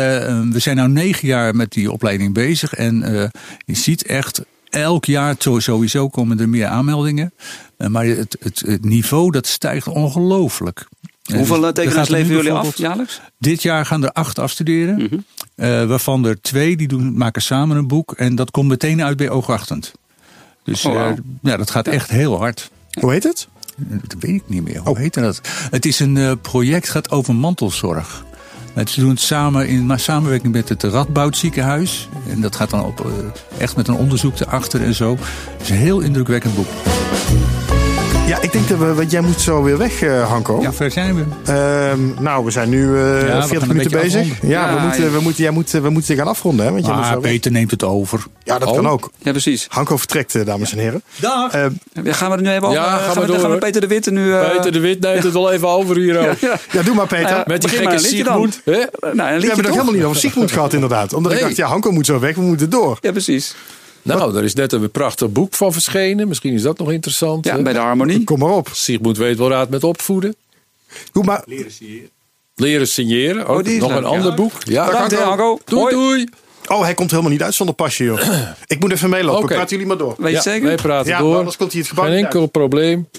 we zijn nu negen jaar met die opleiding bezig. En eh, je ziet echt, elk jaar zo- sowieso komen er meer aanmeldingen. Eh, maar het, het, het niveau dat stijgt ongelooflijk. Eh, Hoeveel dus eh, tekenaars er leveren jullie af jaarlijks? Dit jaar gaan er acht afstuderen. Eh, waarvan er twee die doen, maken samen een boek. En dat komt meteen uit bij Oogachtend. Dus Oh, eh, ja, dat gaat echt heel hard. Hoe heet het? Dat weet ik niet meer. Hoe Oh. heet dat? Het is een eh, project gaat over mantelzorg. Ze doen het samen in samenwerking met het Radboud ziekenhuis. En dat gaat dan op, eh, echt met een onderzoek erachter en zo. Het is een heel indrukwekkend boek. Ja, ik denk dat we, want jij moet zo weer weg, eh, Hanko. Hoe ver zijn we? Ehm, nou, we zijn nu eh, we 40 gaan een minuten bezig. Ja, we, Ja, moeten, ja. we, moeten, jij moet, we moeten gaan afronden, hè? Want jij Ah. Peter neemt het over. Ja, dat Oh. kan ook. Ja, precies. Hanko vertrekt, eh, dames en heren. Dag. Ehm, Ja, gaan we het nu even over? Ja, eh, gaan gaan, we door, gaan we. Peter de Witte nu... eh, Peter de Wit neemt het wel even over hier. ook. ja, doe maar, Peter. Ja, Met die gekke. Sigmund. hè? Nou, we hebben het helemaal niet over Sigmund gehad, inderdaad. Omdat ik dacht, ja, Hanko moet zo weg, we moeten door. Ja, precies. Nou, er is net een prachtig boek van verschenen. Misschien is dat nog interessant. Ja, bij de harmonie. Kom maar op. Sigmund weet wel raad met opvoeden. Doe maar. Leren signeren. Ook Oh, die is nog leuk, een ander ja. boek. Ja, Bedankt, hè, Hanko. Doei, Hoi. doei. Oh, hij komt helemaal niet uit zonder pasje, joh. Ik moet even meelopen. Oké. Praten jullie maar door. Weet je Ja, zeker? wij praten Ja, door. anders komt hij het gebouw Geen enkel probleem.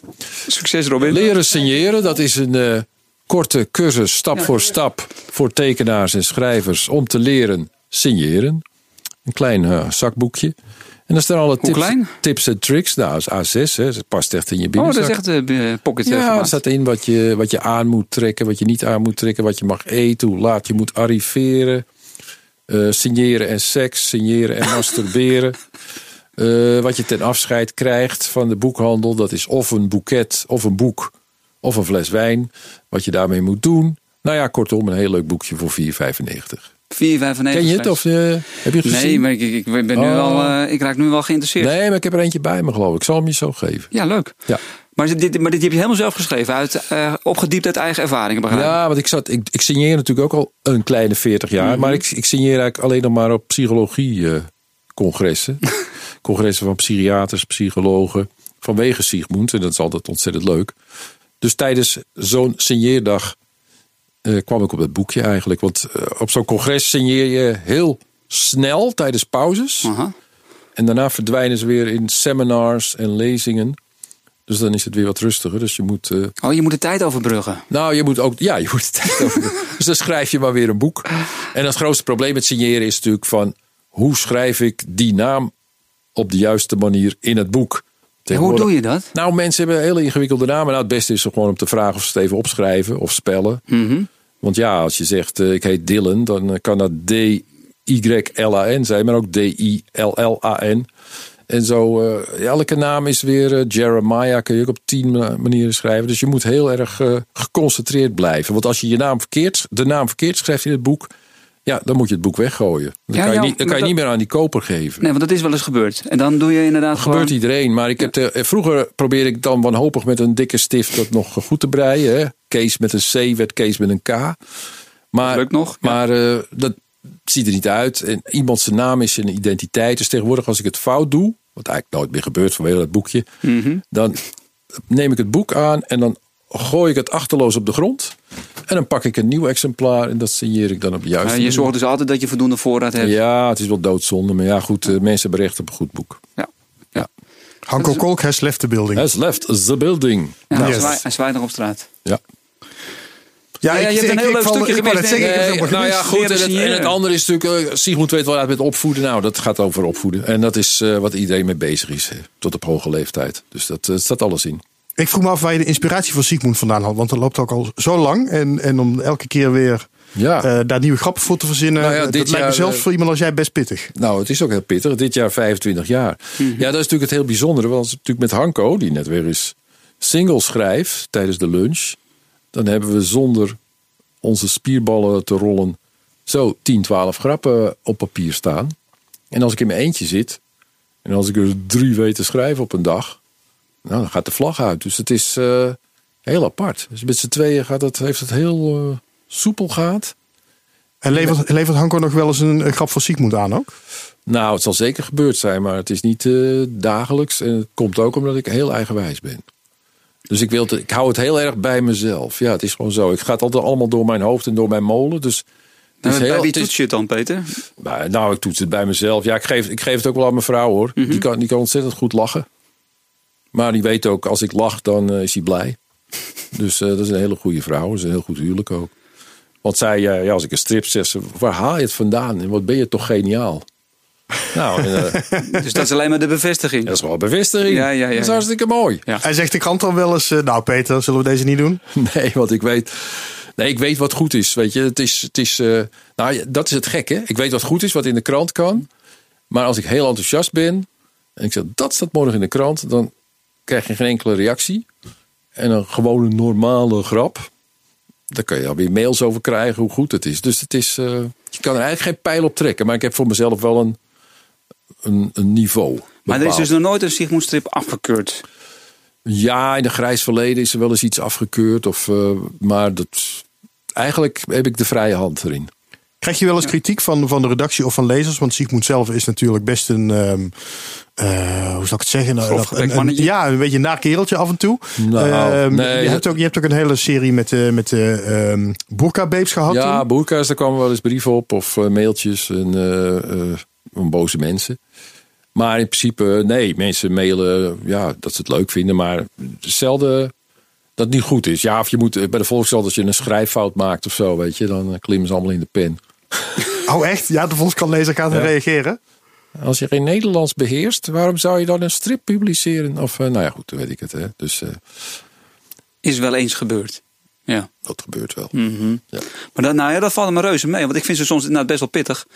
Succes, Robin. Leren signeren, dat is een eh, korte cursus, stap voor stap, voor tekenaars en schrijvers om te leren signeren. Een klein eh, zakboekje. En daar staan alle tips, tips en tricks. Nou, dat is A6, hè. dat past echt in je Oh, binnenzak. dat is echt eh, pocket Ja, er staat in wat je, wat je aan moet trekken, wat je niet aan moet trekken, wat je mag eten, hoe laat je moet arriveren. eh, signeren en seks, signeren en (laughs) masturberen. Wat je ten afscheid krijgt van de boekhandel, dat is of een boeket, of een boek, of een fles wijn. Wat je daarmee moet doen. Nou ja, kortom, een heel leuk boekje voor 4,95. 4,95. Ken je het of eh, heb je het gezien? Nee, maar ik, ik, ben nu Oh. al, eh, ik raak nu wel geïnteresseerd. Nee, maar ik heb er eentje bij me, geloof ik. Ik zal hem je zo geven. Ja, leuk. Ja. Maar dit, maar dit heb je helemaal zelf geschreven, uit, eh, opgediept uit eigen ervaringen, begrijp? Ja, want ik, zat, ik, ik signeer natuurlijk ook al een kleine 40 jaar. Mhm. Maar ik, ik signeer eigenlijk alleen nog maar op psychologie-congressen. (laughs) congressen van psychiaters, psychologen. Vanwege Sigmund. En dat is altijd ontzettend leuk. Dus tijdens zo'n signeerdag kwam ik op dat boekje eigenlijk. Want eh, op zo'n congres signeer je heel snel tijdens pauzes. En daarna verdwijnen ze weer in seminars en lezingen. Dus dan is het weer wat rustiger. Dus je moet... eh, Oh, je moet de tijd overbruggen. nou, je moet ook, ja, je moet het (laughs) tijd over. dus dan schrijf je maar weer een boek. En het grootste probleem met signeren is natuurlijk van hoe schrijf ik die naam op de juiste manier in het boek. Hoe doe je dat? Nou, mensen hebben hele ingewikkelde namen. Nou, het beste is gewoon om te vragen of ze het even opschrijven of spellen. Mhm. Want ja, als je zegt eh, ik heet Dylan, dan eh, kan dat D-Y-L-A-N zijn, maar ook D-I-L-L-A-N. En zo, eh, elke naam is weer Jeremiah, kun je ook op tien ma- manieren schrijven. Dus je moet heel erg geconcentreerd blijven. Want als je je naam verkeerd, de naam verkeerd schrijft in het boek, ja, dan moet je het boek weggooien. Dan Ja, kan je, niet, dan kan je dat- niet meer aan die koper geven. Nee, want dat is wel eens gebeurd. En dan doe je inderdaad Dat gebeurt gewoon... iedereen. Maar ik heb de- eh, vroeger probeerde ik dan wanhopig met een dikke stift dat nog goed te breien. Hè. Kees met een C werd Kees met een K. Maar, Lukt nog, ja. Maar eh, dat ziet er niet uit. En iemand zijn naam is zijn identiteit. Dus tegenwoordig als ik het fout doe, wat eigenlijk nooit meer gebeurt vanwege dat boekje. Mhm. Dan neem ik het boek aan en dan gooi ik het achterloos op de grond. En dan pak ik een nieuw exemplaar en dat signeer ik dan op de juiste Ja, je manier. zorgt dus altijd dat je voldoende voorraad hebt. Ja, het is wel doodzonde. Maar ja, goed, eh, mensen hebben recht op een goed boek. Ja. Hanko Kolk has left the building. Has left the building. Ja, hij, Yes. zwaait, hij zwaait nog op straat. Ja. Ja, Ja, ja, je hebt een heel leuk stukje gemist, zeggen, nou ja, goed. En het, en signeren. het andere is natuurlijk, eh, Sigmund weet wel uit met opvoeden. Nou, dat gaat over opvoeden. En dat is eh, wat iedereen mee bezig is, tot op hoge leeftijd. Dus dat staat alles in. Ik vroeg me af waar je de inspiratie voor Sigmund vandaan had. Want dat loopt ook al zo lang. En, en om elke keer weer Ja. eh, daar nieuwe grappen voor te verzinnen. Nou ja, dit dat lijkt me zelfs eh, voor iemand als jij best pittig. Nou, het is ook heel pittig. Dit jaar 25 jaar. Ja, dat is natuurlijk het heel bijzondere. Want natuurlijk met Hanko, die net weer eens single schrijft tijdens de lunch. Dan hebben we zonder onze spierballen te rollen zo 10, 12 grappen op papier staan. En als ik in mijn eentje zit. En als ik er drie weet te schrijven op een dag. Nou, dan gaat de vlag uit. Dus het is eh, heel apart. Dus met z'n tweeën gaat het, heeft het heel eh, soepel gaat. En levert, levert Hanko nog wel eens een, een grap voor Sigmund aan ook? Nou, het zal zeker gebeurd zijn, maar het is niet eh, dagelijks. En het komt ook omdat ik heel eigenwijs ben. Dus ik, wil het, ik hou het heel erg bij mezelf. Ja, het is gewoon zo. Ik ga het altijd allemaal door mijn hoofd en door mijn molen. Dus het Nou, is bij heel, wie toets je het dan, Peter? nou, nou, ik toets het bij mezelf. Ja, ik geef, ik geef het ook wel aan mijn vrouw hoor. Mhm. die, kan, die kan ontzettend goed lachen. Maar die weet ook, als ik lach, dan eh, is hij blij. (laughs) Dus eh, dat is een hele goede vrouw. Dat is een heel goed huwelijk ook. Want zij, eh, ja, als ik een strip zeg, ze, waar haal je het vandaan? En wat ben je toch geniaal? (laughs) Nou, en, Dus dat is alleen maar de bevestiging. dat is wel een bevestiging. Ja, ja, ja, dat is hartstikke mooi. Ja. Hij zegt de krant dan wel eens, nou Peter, zullen we deze niet doen? (laughs) Nee, want ik weet, nee, ik weet wat goed is. Weet je, het is, het is eh, nou, dat is het gekke. Ik weet wat goed is, wat in de krant kan. Maar als ik heel enthousiast ben en ik zeg dat staat morgen in de krant, dan krijg je geen enkele reactie. En een gewone normale grap. Daar kan je alweer mails over krijgen hoe goed het is. Dus het is, eh, je kan er eigenlijk geen pijl op trekken. Maar ik heb voor mezelf wel een, een, een niveau. Maar er is dus nog nooit een Sigmund strip afgekeurd. Ja, in een grijs verleden is er wel eens iets afgekeurd. Of, eh, maar dat, eigenlijk heb ik de vrije hand erin. Krijg je wel eens kritiek van, van de redactie of van lezers? Want Sigmund zelf is natuurlijk best een. ehm, eh, hoe zou ik het zeggen? Nou, een- een- ja, een beetje een naar kereltje af en toe. Nou, Ehm, nee, je, hebt dat- ook, je hebt ook een hele serie met, de met de ehm Burka Babes gehad. ja, toen. boerka's, daar kwamen wel eens brieven op. Of eh, mailtjes en, eh, eh, van boze mensen. Maar in principe, nee, mensen mailen ja, dat ze het leuk vinden. Maar zelden dat het niet goed is. Ja, of je moet eh, bij de Volkskrant als je een schrijffout maakt of zo, weet je. Dan eh, klimmen ze allemaal in de pen. (laughs) Oh, echt? Ja, de Volkskrant-lezer gaat er Ja. reageren. Als je geen Nederlands beheerst, waarom zou je dan een strip publiceren? Of, eh, nou ja, goed, dan weet ik het. Hè. Dus eh, Is wel eens gebeurd. Ja. dat gebeurt wel. Mhm. Ja. Maar dat, nou ja, dat valt me reuze mee. Want ik vind ze soms inderdaad best wel pittig.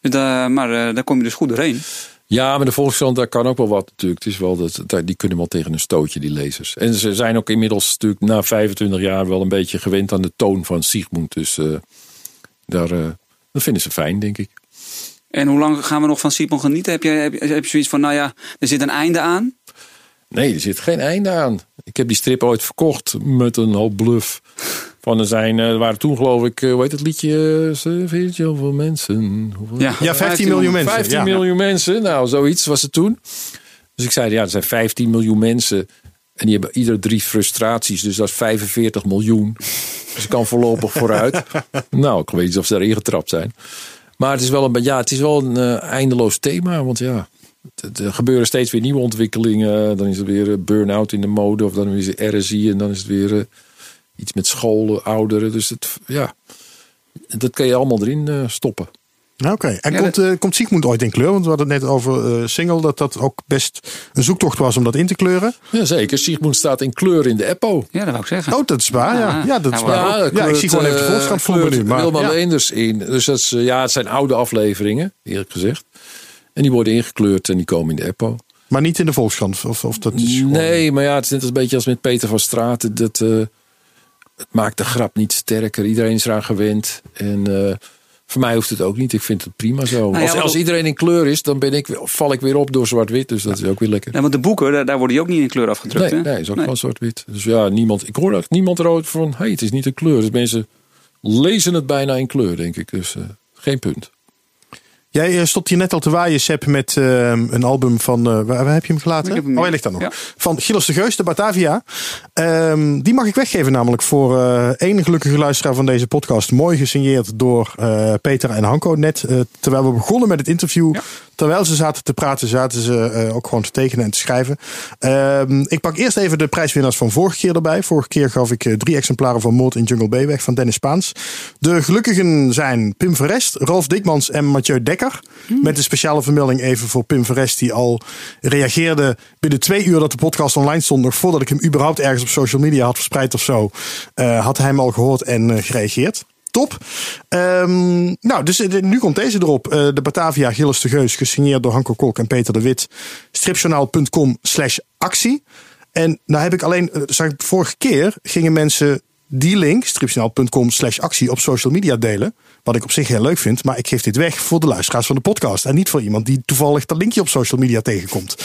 Dus daar- maar eh, daar kom je dus goed doorheen. Ja, maar de Volkskrant, daar kan ook wel wat natuurlijk. Het is wel dat, die kunnen wel tegen een stootje, die lezers. En ze zijn ook inmiddels natuurlijk na 25 jaar wel een beetje gewend aan de toon van Sigmund. Dus eh, daar, eh, dat vinden ze fijn, denk ik. En hoe lang gaan we nog van Simon genieten? Heb je, heb, je, heb je zoiets van, nou ja, er zit een einde aan? Nee, er zit geen einde aan. Ik heb die strip ooit verkocht met een hoop bluff. Van er zijn, eh, er waren toen geloof ik, eh, hoe heet het liedje? Eh, Ze weet je hoeveel mensen? Hoeveel? Ja, Ja, 15 miljoen mensen. 15 ja. miljoen mensen. Nou, zoiets was het toen. Dus ik zei, ja, er zijn 15 miljoen mensen. En die hebben ieder drie frustraties. Dus dat is 45 miljoen. Dus ik kan voorlopig vooruit. (laughs) Nou, ik weet niet of ze erin getrapt zijn. Maar het is wel een, ja, het is wel een eh, eindeloos thema. Want ja, het- er gebeuren steeds weer nieuwe ontwikkelingen. Dan is er weer eh, burn-out in de mode. Of dan is er RSI. En dan is het weer eh, iets met scholen, ouderen. Dus het, ja, dat kan je allemaal erin stoppen. Oké. En Ja, komt, eh, komt Sigmund ooit in kleur? Want we hadden het net over eh, single. Dat dat ook best een zoektocht was om dat in te kleuren. Jazeker, Sigmund staat in kleur in de Eppo. Ja, dat wou ik zeggen. Oh, dat is waar. Ja, ja dat is Ja, waar. Ja, ik zie gewoon even de Volkskrant voor me nu. Maar, Wilma ja. Leenders in. Dus dat is, eh, ja, het zijn oude afleveringen, eerlijk gezegd. En die worden ingekleurd en die komen in de Eppo. maar niet in de Volkskrant. Of, of dat is gewoon- Nee, maar ja, het is net als een beetje als met Peter van Straten. Dat, eh, het maakt de grap niet sterker. Iedereen is eraan gewend. En eh, voor mij hoeft het ook niet. Ik vind het prima zo. Nou ja, als, als dat- iedereen in kleur is, dan ben ik, val ik weer op door zwart-wit. Dus dat is ook weer lekker. Ja, want de boeken, daar, daar worden die ook niet in kleur afgedrukt. Nee, hè? nee, is ook gewoon zwart-wit. Dus ja, niemand, ik hoor ook niemand erover van, hey, het is niet een kleur. Dus mensen lezen het bijna in kleur, denk ik. Dus eh, geen punt. Jij eh, stopt hier net al te waaien, Sepp, met eh, een album van... eh, waar, waar heb je hem gelaten? Ik heb hem oh, hij ligt daar nog. Ja. Van Gilles de Geus, de Batavia. Ehm, die mag ik weggeven namelijk voor eh één gelukkige luisteraar van deze podcast. Mooi gesigneerd door Peter en Hanko. Net terwijl we begonnen met het interview. Ja. Terwijl ze zaten te praten, zaten ze eh, ook gewoon te tekenen en te schrijven. Ehm, ik pak eerst even de prijswinnaars van vorige keer erbij. Vorige keer gaf ik eh, drie exemplaren van Moord in Jungle Bay weg van Dennis Spaans. De gelukkigen zijn Pim Verest, Rolf Dikmans en Mathieu Dekker. Met een speciale vermelding even voor Pim Verest, die al reageerde binnen twee uur dat de podcast online stond. Nog voordat ik hem überhaupt ergens op social media had verspreid of zo. eh, had hij hem al gehoord en gereageerd. Top. Ehm, nou, dus eh, nu komt deze erop. Eh, de Batavia Gilles de Geus, gesigneerd door Hanko Kolk en Peter de Wit. Stripjournaal.com slash actie. En nou heb ik alleen, eh, zag ik vorige keer gingen mensen die link, stripjournaal.com slash actie, op social media delen. Wat ik op zich heel leuk vind. Maar ik geef dit weg voor de luisteraars van de podcast. En niet voor iemand die toevallig dat linkje op social media tegenkomt.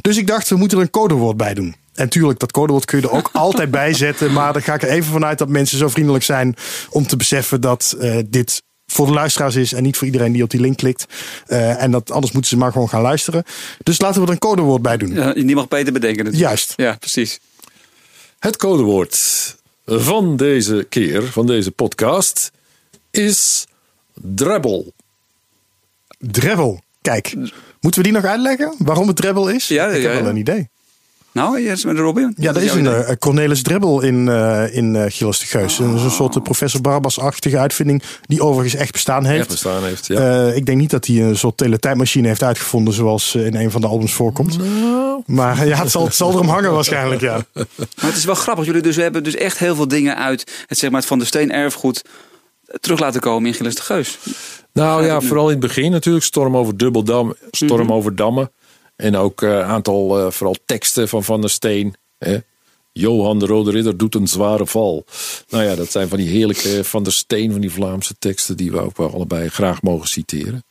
Dus ik dacht, we moeten er een codewoord bij doen. En tuurlijk, dat codewoord kun je er ook (laughs) altijd bij zetten. Maar dan ga ik er even vanuit dat mensen zo vriendelijk zijn om te beseffen dat eh, dit voor de luisteraars is en niet voor iedereen die op die link klikt. Eh, en dat anders moeten ze maar gewoon gaan luisteren. Dus laten we er een codewoord bij doen. Ja, die mag Peter bedenken. natuurlijk. Juist. Ja, precies. Het codewoord van deze keer, van deze podcast, is Drebbel. Drebbel. Kijk, moeten we die nog uitleggen? Waarom het Drebbel is? Ja, ik heb ja. wel een idee. Nou, eerst met Robin. Ja, er is een eh, Cornelis Drebbel in, eh in eh Gilles de Geus. Dat is een soort eh, professor Barbas-achtige uitvinding die overigens echt bestaan heeft. Echt bestaan heeft, ja. Eh, ik denk niet dat hij een soort teletijdmachine heeft uitgevonden zoals in een van de albums voorkomt. Nou. Maar ja, het zal, het zal erom hangen waarschijnlijk, ja. (laughs) Maar het is wel grappig. Jullie dus hebben dus echt heel veel dingen uit het, zeg maar, het Van de Steen erfgoed terug laten komen in Gilles de Geus. Nou ja, vooral in het begin natuurlijk. Storm over Dubbeldam, Storm Mhm. over Dammen. En ook een aantal, eh, vooral teksten van Van der Steen. Hè? Johan de Rode Ridder doet een zware val. Nou ja, dat zijn van die heerlijke Van der Steen, van die Vlaamse teksten... die we ook wel allebei graag mogen citeren.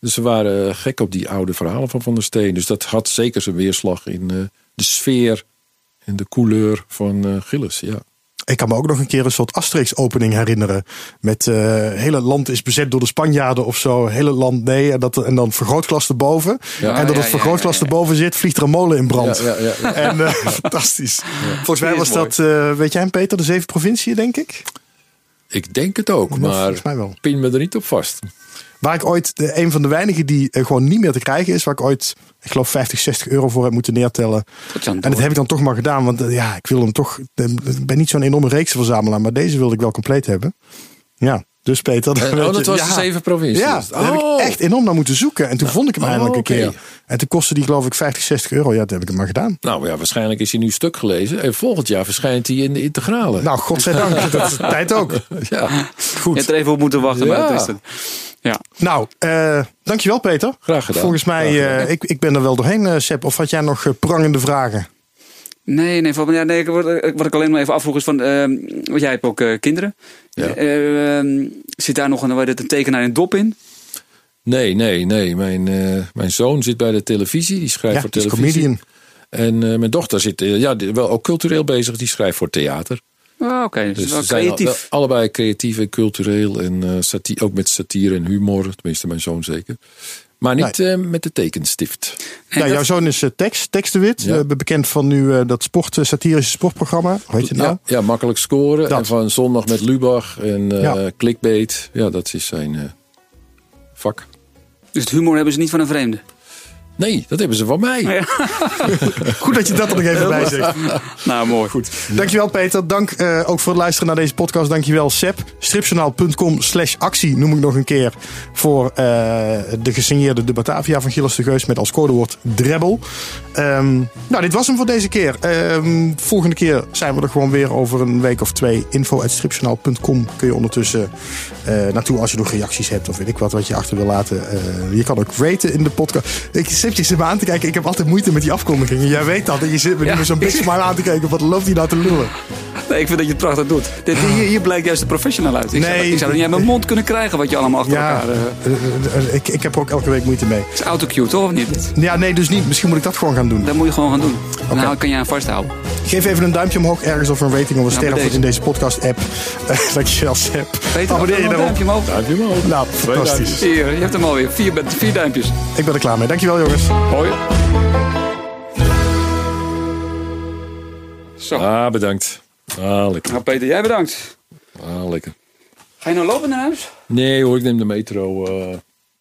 Dus we waren gek op die oude verhalen van Van der Steen. Dus dat had zeker zijn weerslag in eh, de sfeer en de couleur van eh, Gilles, ja. Ik kan me ook nog een keer een soort Asterix-opening herinneren. Met uh, hele land is bezet door de Spanjaarden of zo. Hele land nee. En, dat, en dan vergrootglas erboven. Ja. en dat het ja, vergrootglas ja, erboven zit, vliegt er een molen in brand. Ja, ja, ja. En uh, (laughs) fantastisch. Volgens mij was dat, uh, weet jij hem Peter, de zeven provinciën denk ik? Ik denk het ook, maar volgens mij wel. pin me er niet op vast. Waar ik ooit, de, een van de weinigen die uh, gewoon niet meer te krijgen is. Waar ik ooit, ik geloof 50, 60 euro voor heb moeten neertellen. En dat heb ik dan toch maar gedaan. Want uh, ja, ik wil hem toch. Ik ben niet zo'n enorme reeksverzamelaar. Maar deze wilde ik wel compleet hebben. Ja, dus Peter. En, weet oh, dat je, was ja. de zeven provincies. Ja, daar heb Oh. ik echt enorm naar moeten zoeken. En toen vond ik hem Oh, eindelijk een keer. En toen kostte die geloof ik 50, 60 euro. Ja, dat heb ik hem maar gedaan. Nou ja, waarschijnlijk is hij nu stuk gelezen. En volgend jaar verschijnt hij in de integrale. Nou, godzijdank. (laughs) dat is de tijd ook. ja, Je Goed. hebt er even op moeten wachten, Ja. maar dat is het. Ja. Nou, eh, dankjewel Peter. Graag gedaan. Volgens mij, gedaan. eh, ik, ik ben er wel doorheen, eh, Sepp. Of had jij nog eh, prangende vragen? Nee, nee, van, ja, nee ik- wat, wat ik alleen maar even afvroeg is van, ehm, want jij hebt ook eh, kinderen. Ja. Eh, ehm, zit daar nog een, een tekenaar in dop in? Nee, nee, nee. Mijn, eh, mijn zoon zit bij de televisie. Die schrijft Ja, voor die is televisie. comedian. En eh, mijn dochter zit ja, die- wel ook cultureel bezig. Die schrijft voor theater. Oh, Oké, dus, Dus wel ze zijn al- creatief. wel allebei creatief en cultureel. En eh, sati- ook met satire en humor. Tenminste, mijn zoon zeker. Maar niet eh, met de tekenstift. En Ja, dat- jouw zoon is eh, Tex, Tex de Wit. Ja. eh, bekend van nu eh, dat sport, satirische sportprogramma. Hoe heet het nou? Ja, ja, makkelijk scoren. Dat. En van zondag met Lubach en eh Ja. clickbait. Ja, dat is zijn eh, vak. Dus het humor hebben ze niet van een vreemde. Nee, dat hebben ze van mij. Ja. (laughs) Goed dat je dat er nog even bij zegt. (laughs) Nou, mooi. Goed. Dankjewel Peter. Dank eh, ook voor het luisteren naar deze podcast. Dankjewel Sep. Stripjournaal.com slash actie noem ik nog een keer. Voor eh, de gesigneerde de Batavia van Gilles de Geus met als codewoord Drebbel. Ehm, nou, dit was hem voor deze keer. Ehm, volgende keer zijn we er gewoon weer over een week of twee. Info.stripjournaal.com kun je ondertussen eh, naartoe als je nog reacties hebt of weet ik wat wat je achter wil laten. Je kan ook raten in de podcast. Ik je zit me aan te kijken. Ik heb altijd moeite met die afkondigingen. Jij weet dat. En je zit me nu Ja. zo'n beetje maar aan te kijken. Wat loopt hij nou te lullen? Nee, ik vind dat je het prachtig doet. Dit, hier, hier blijkt juist de professional uit. Ik, zou, ik zou er niet uit mijn mond kunnen krijgen wat je allemaal achter Ja, elkaar... eh, ik, ik heb er ook elke week moeite mee. is autocue, toch? Of niet? Ja, nee, dus niet. Misschien moet ik dat gewoon gaan doen. Dat moet je gewoon gaan doen. Nou, kan je aan vasthouden. Geef even een duimpje omhoog ergens of een rating of een ster in deze podcast-app. Uh, (laughs) dankjewel, Seb. Peter, Abonneer je daarop. duimpje omhoog. Duimpje omhoog. Nou, fantastisch. Hier, je hebt hem alweer. Vier, vier duimpjes. Ik ben er klaar mee. Dankjewel, jongens. Hoi. Zo. Ah, bedankt. Ah, lekker. Nou, Peter, jij bedankt. Ah, lekker. Ga je nou lopen naar huis? Nee hoor, ik neem de metro. eh,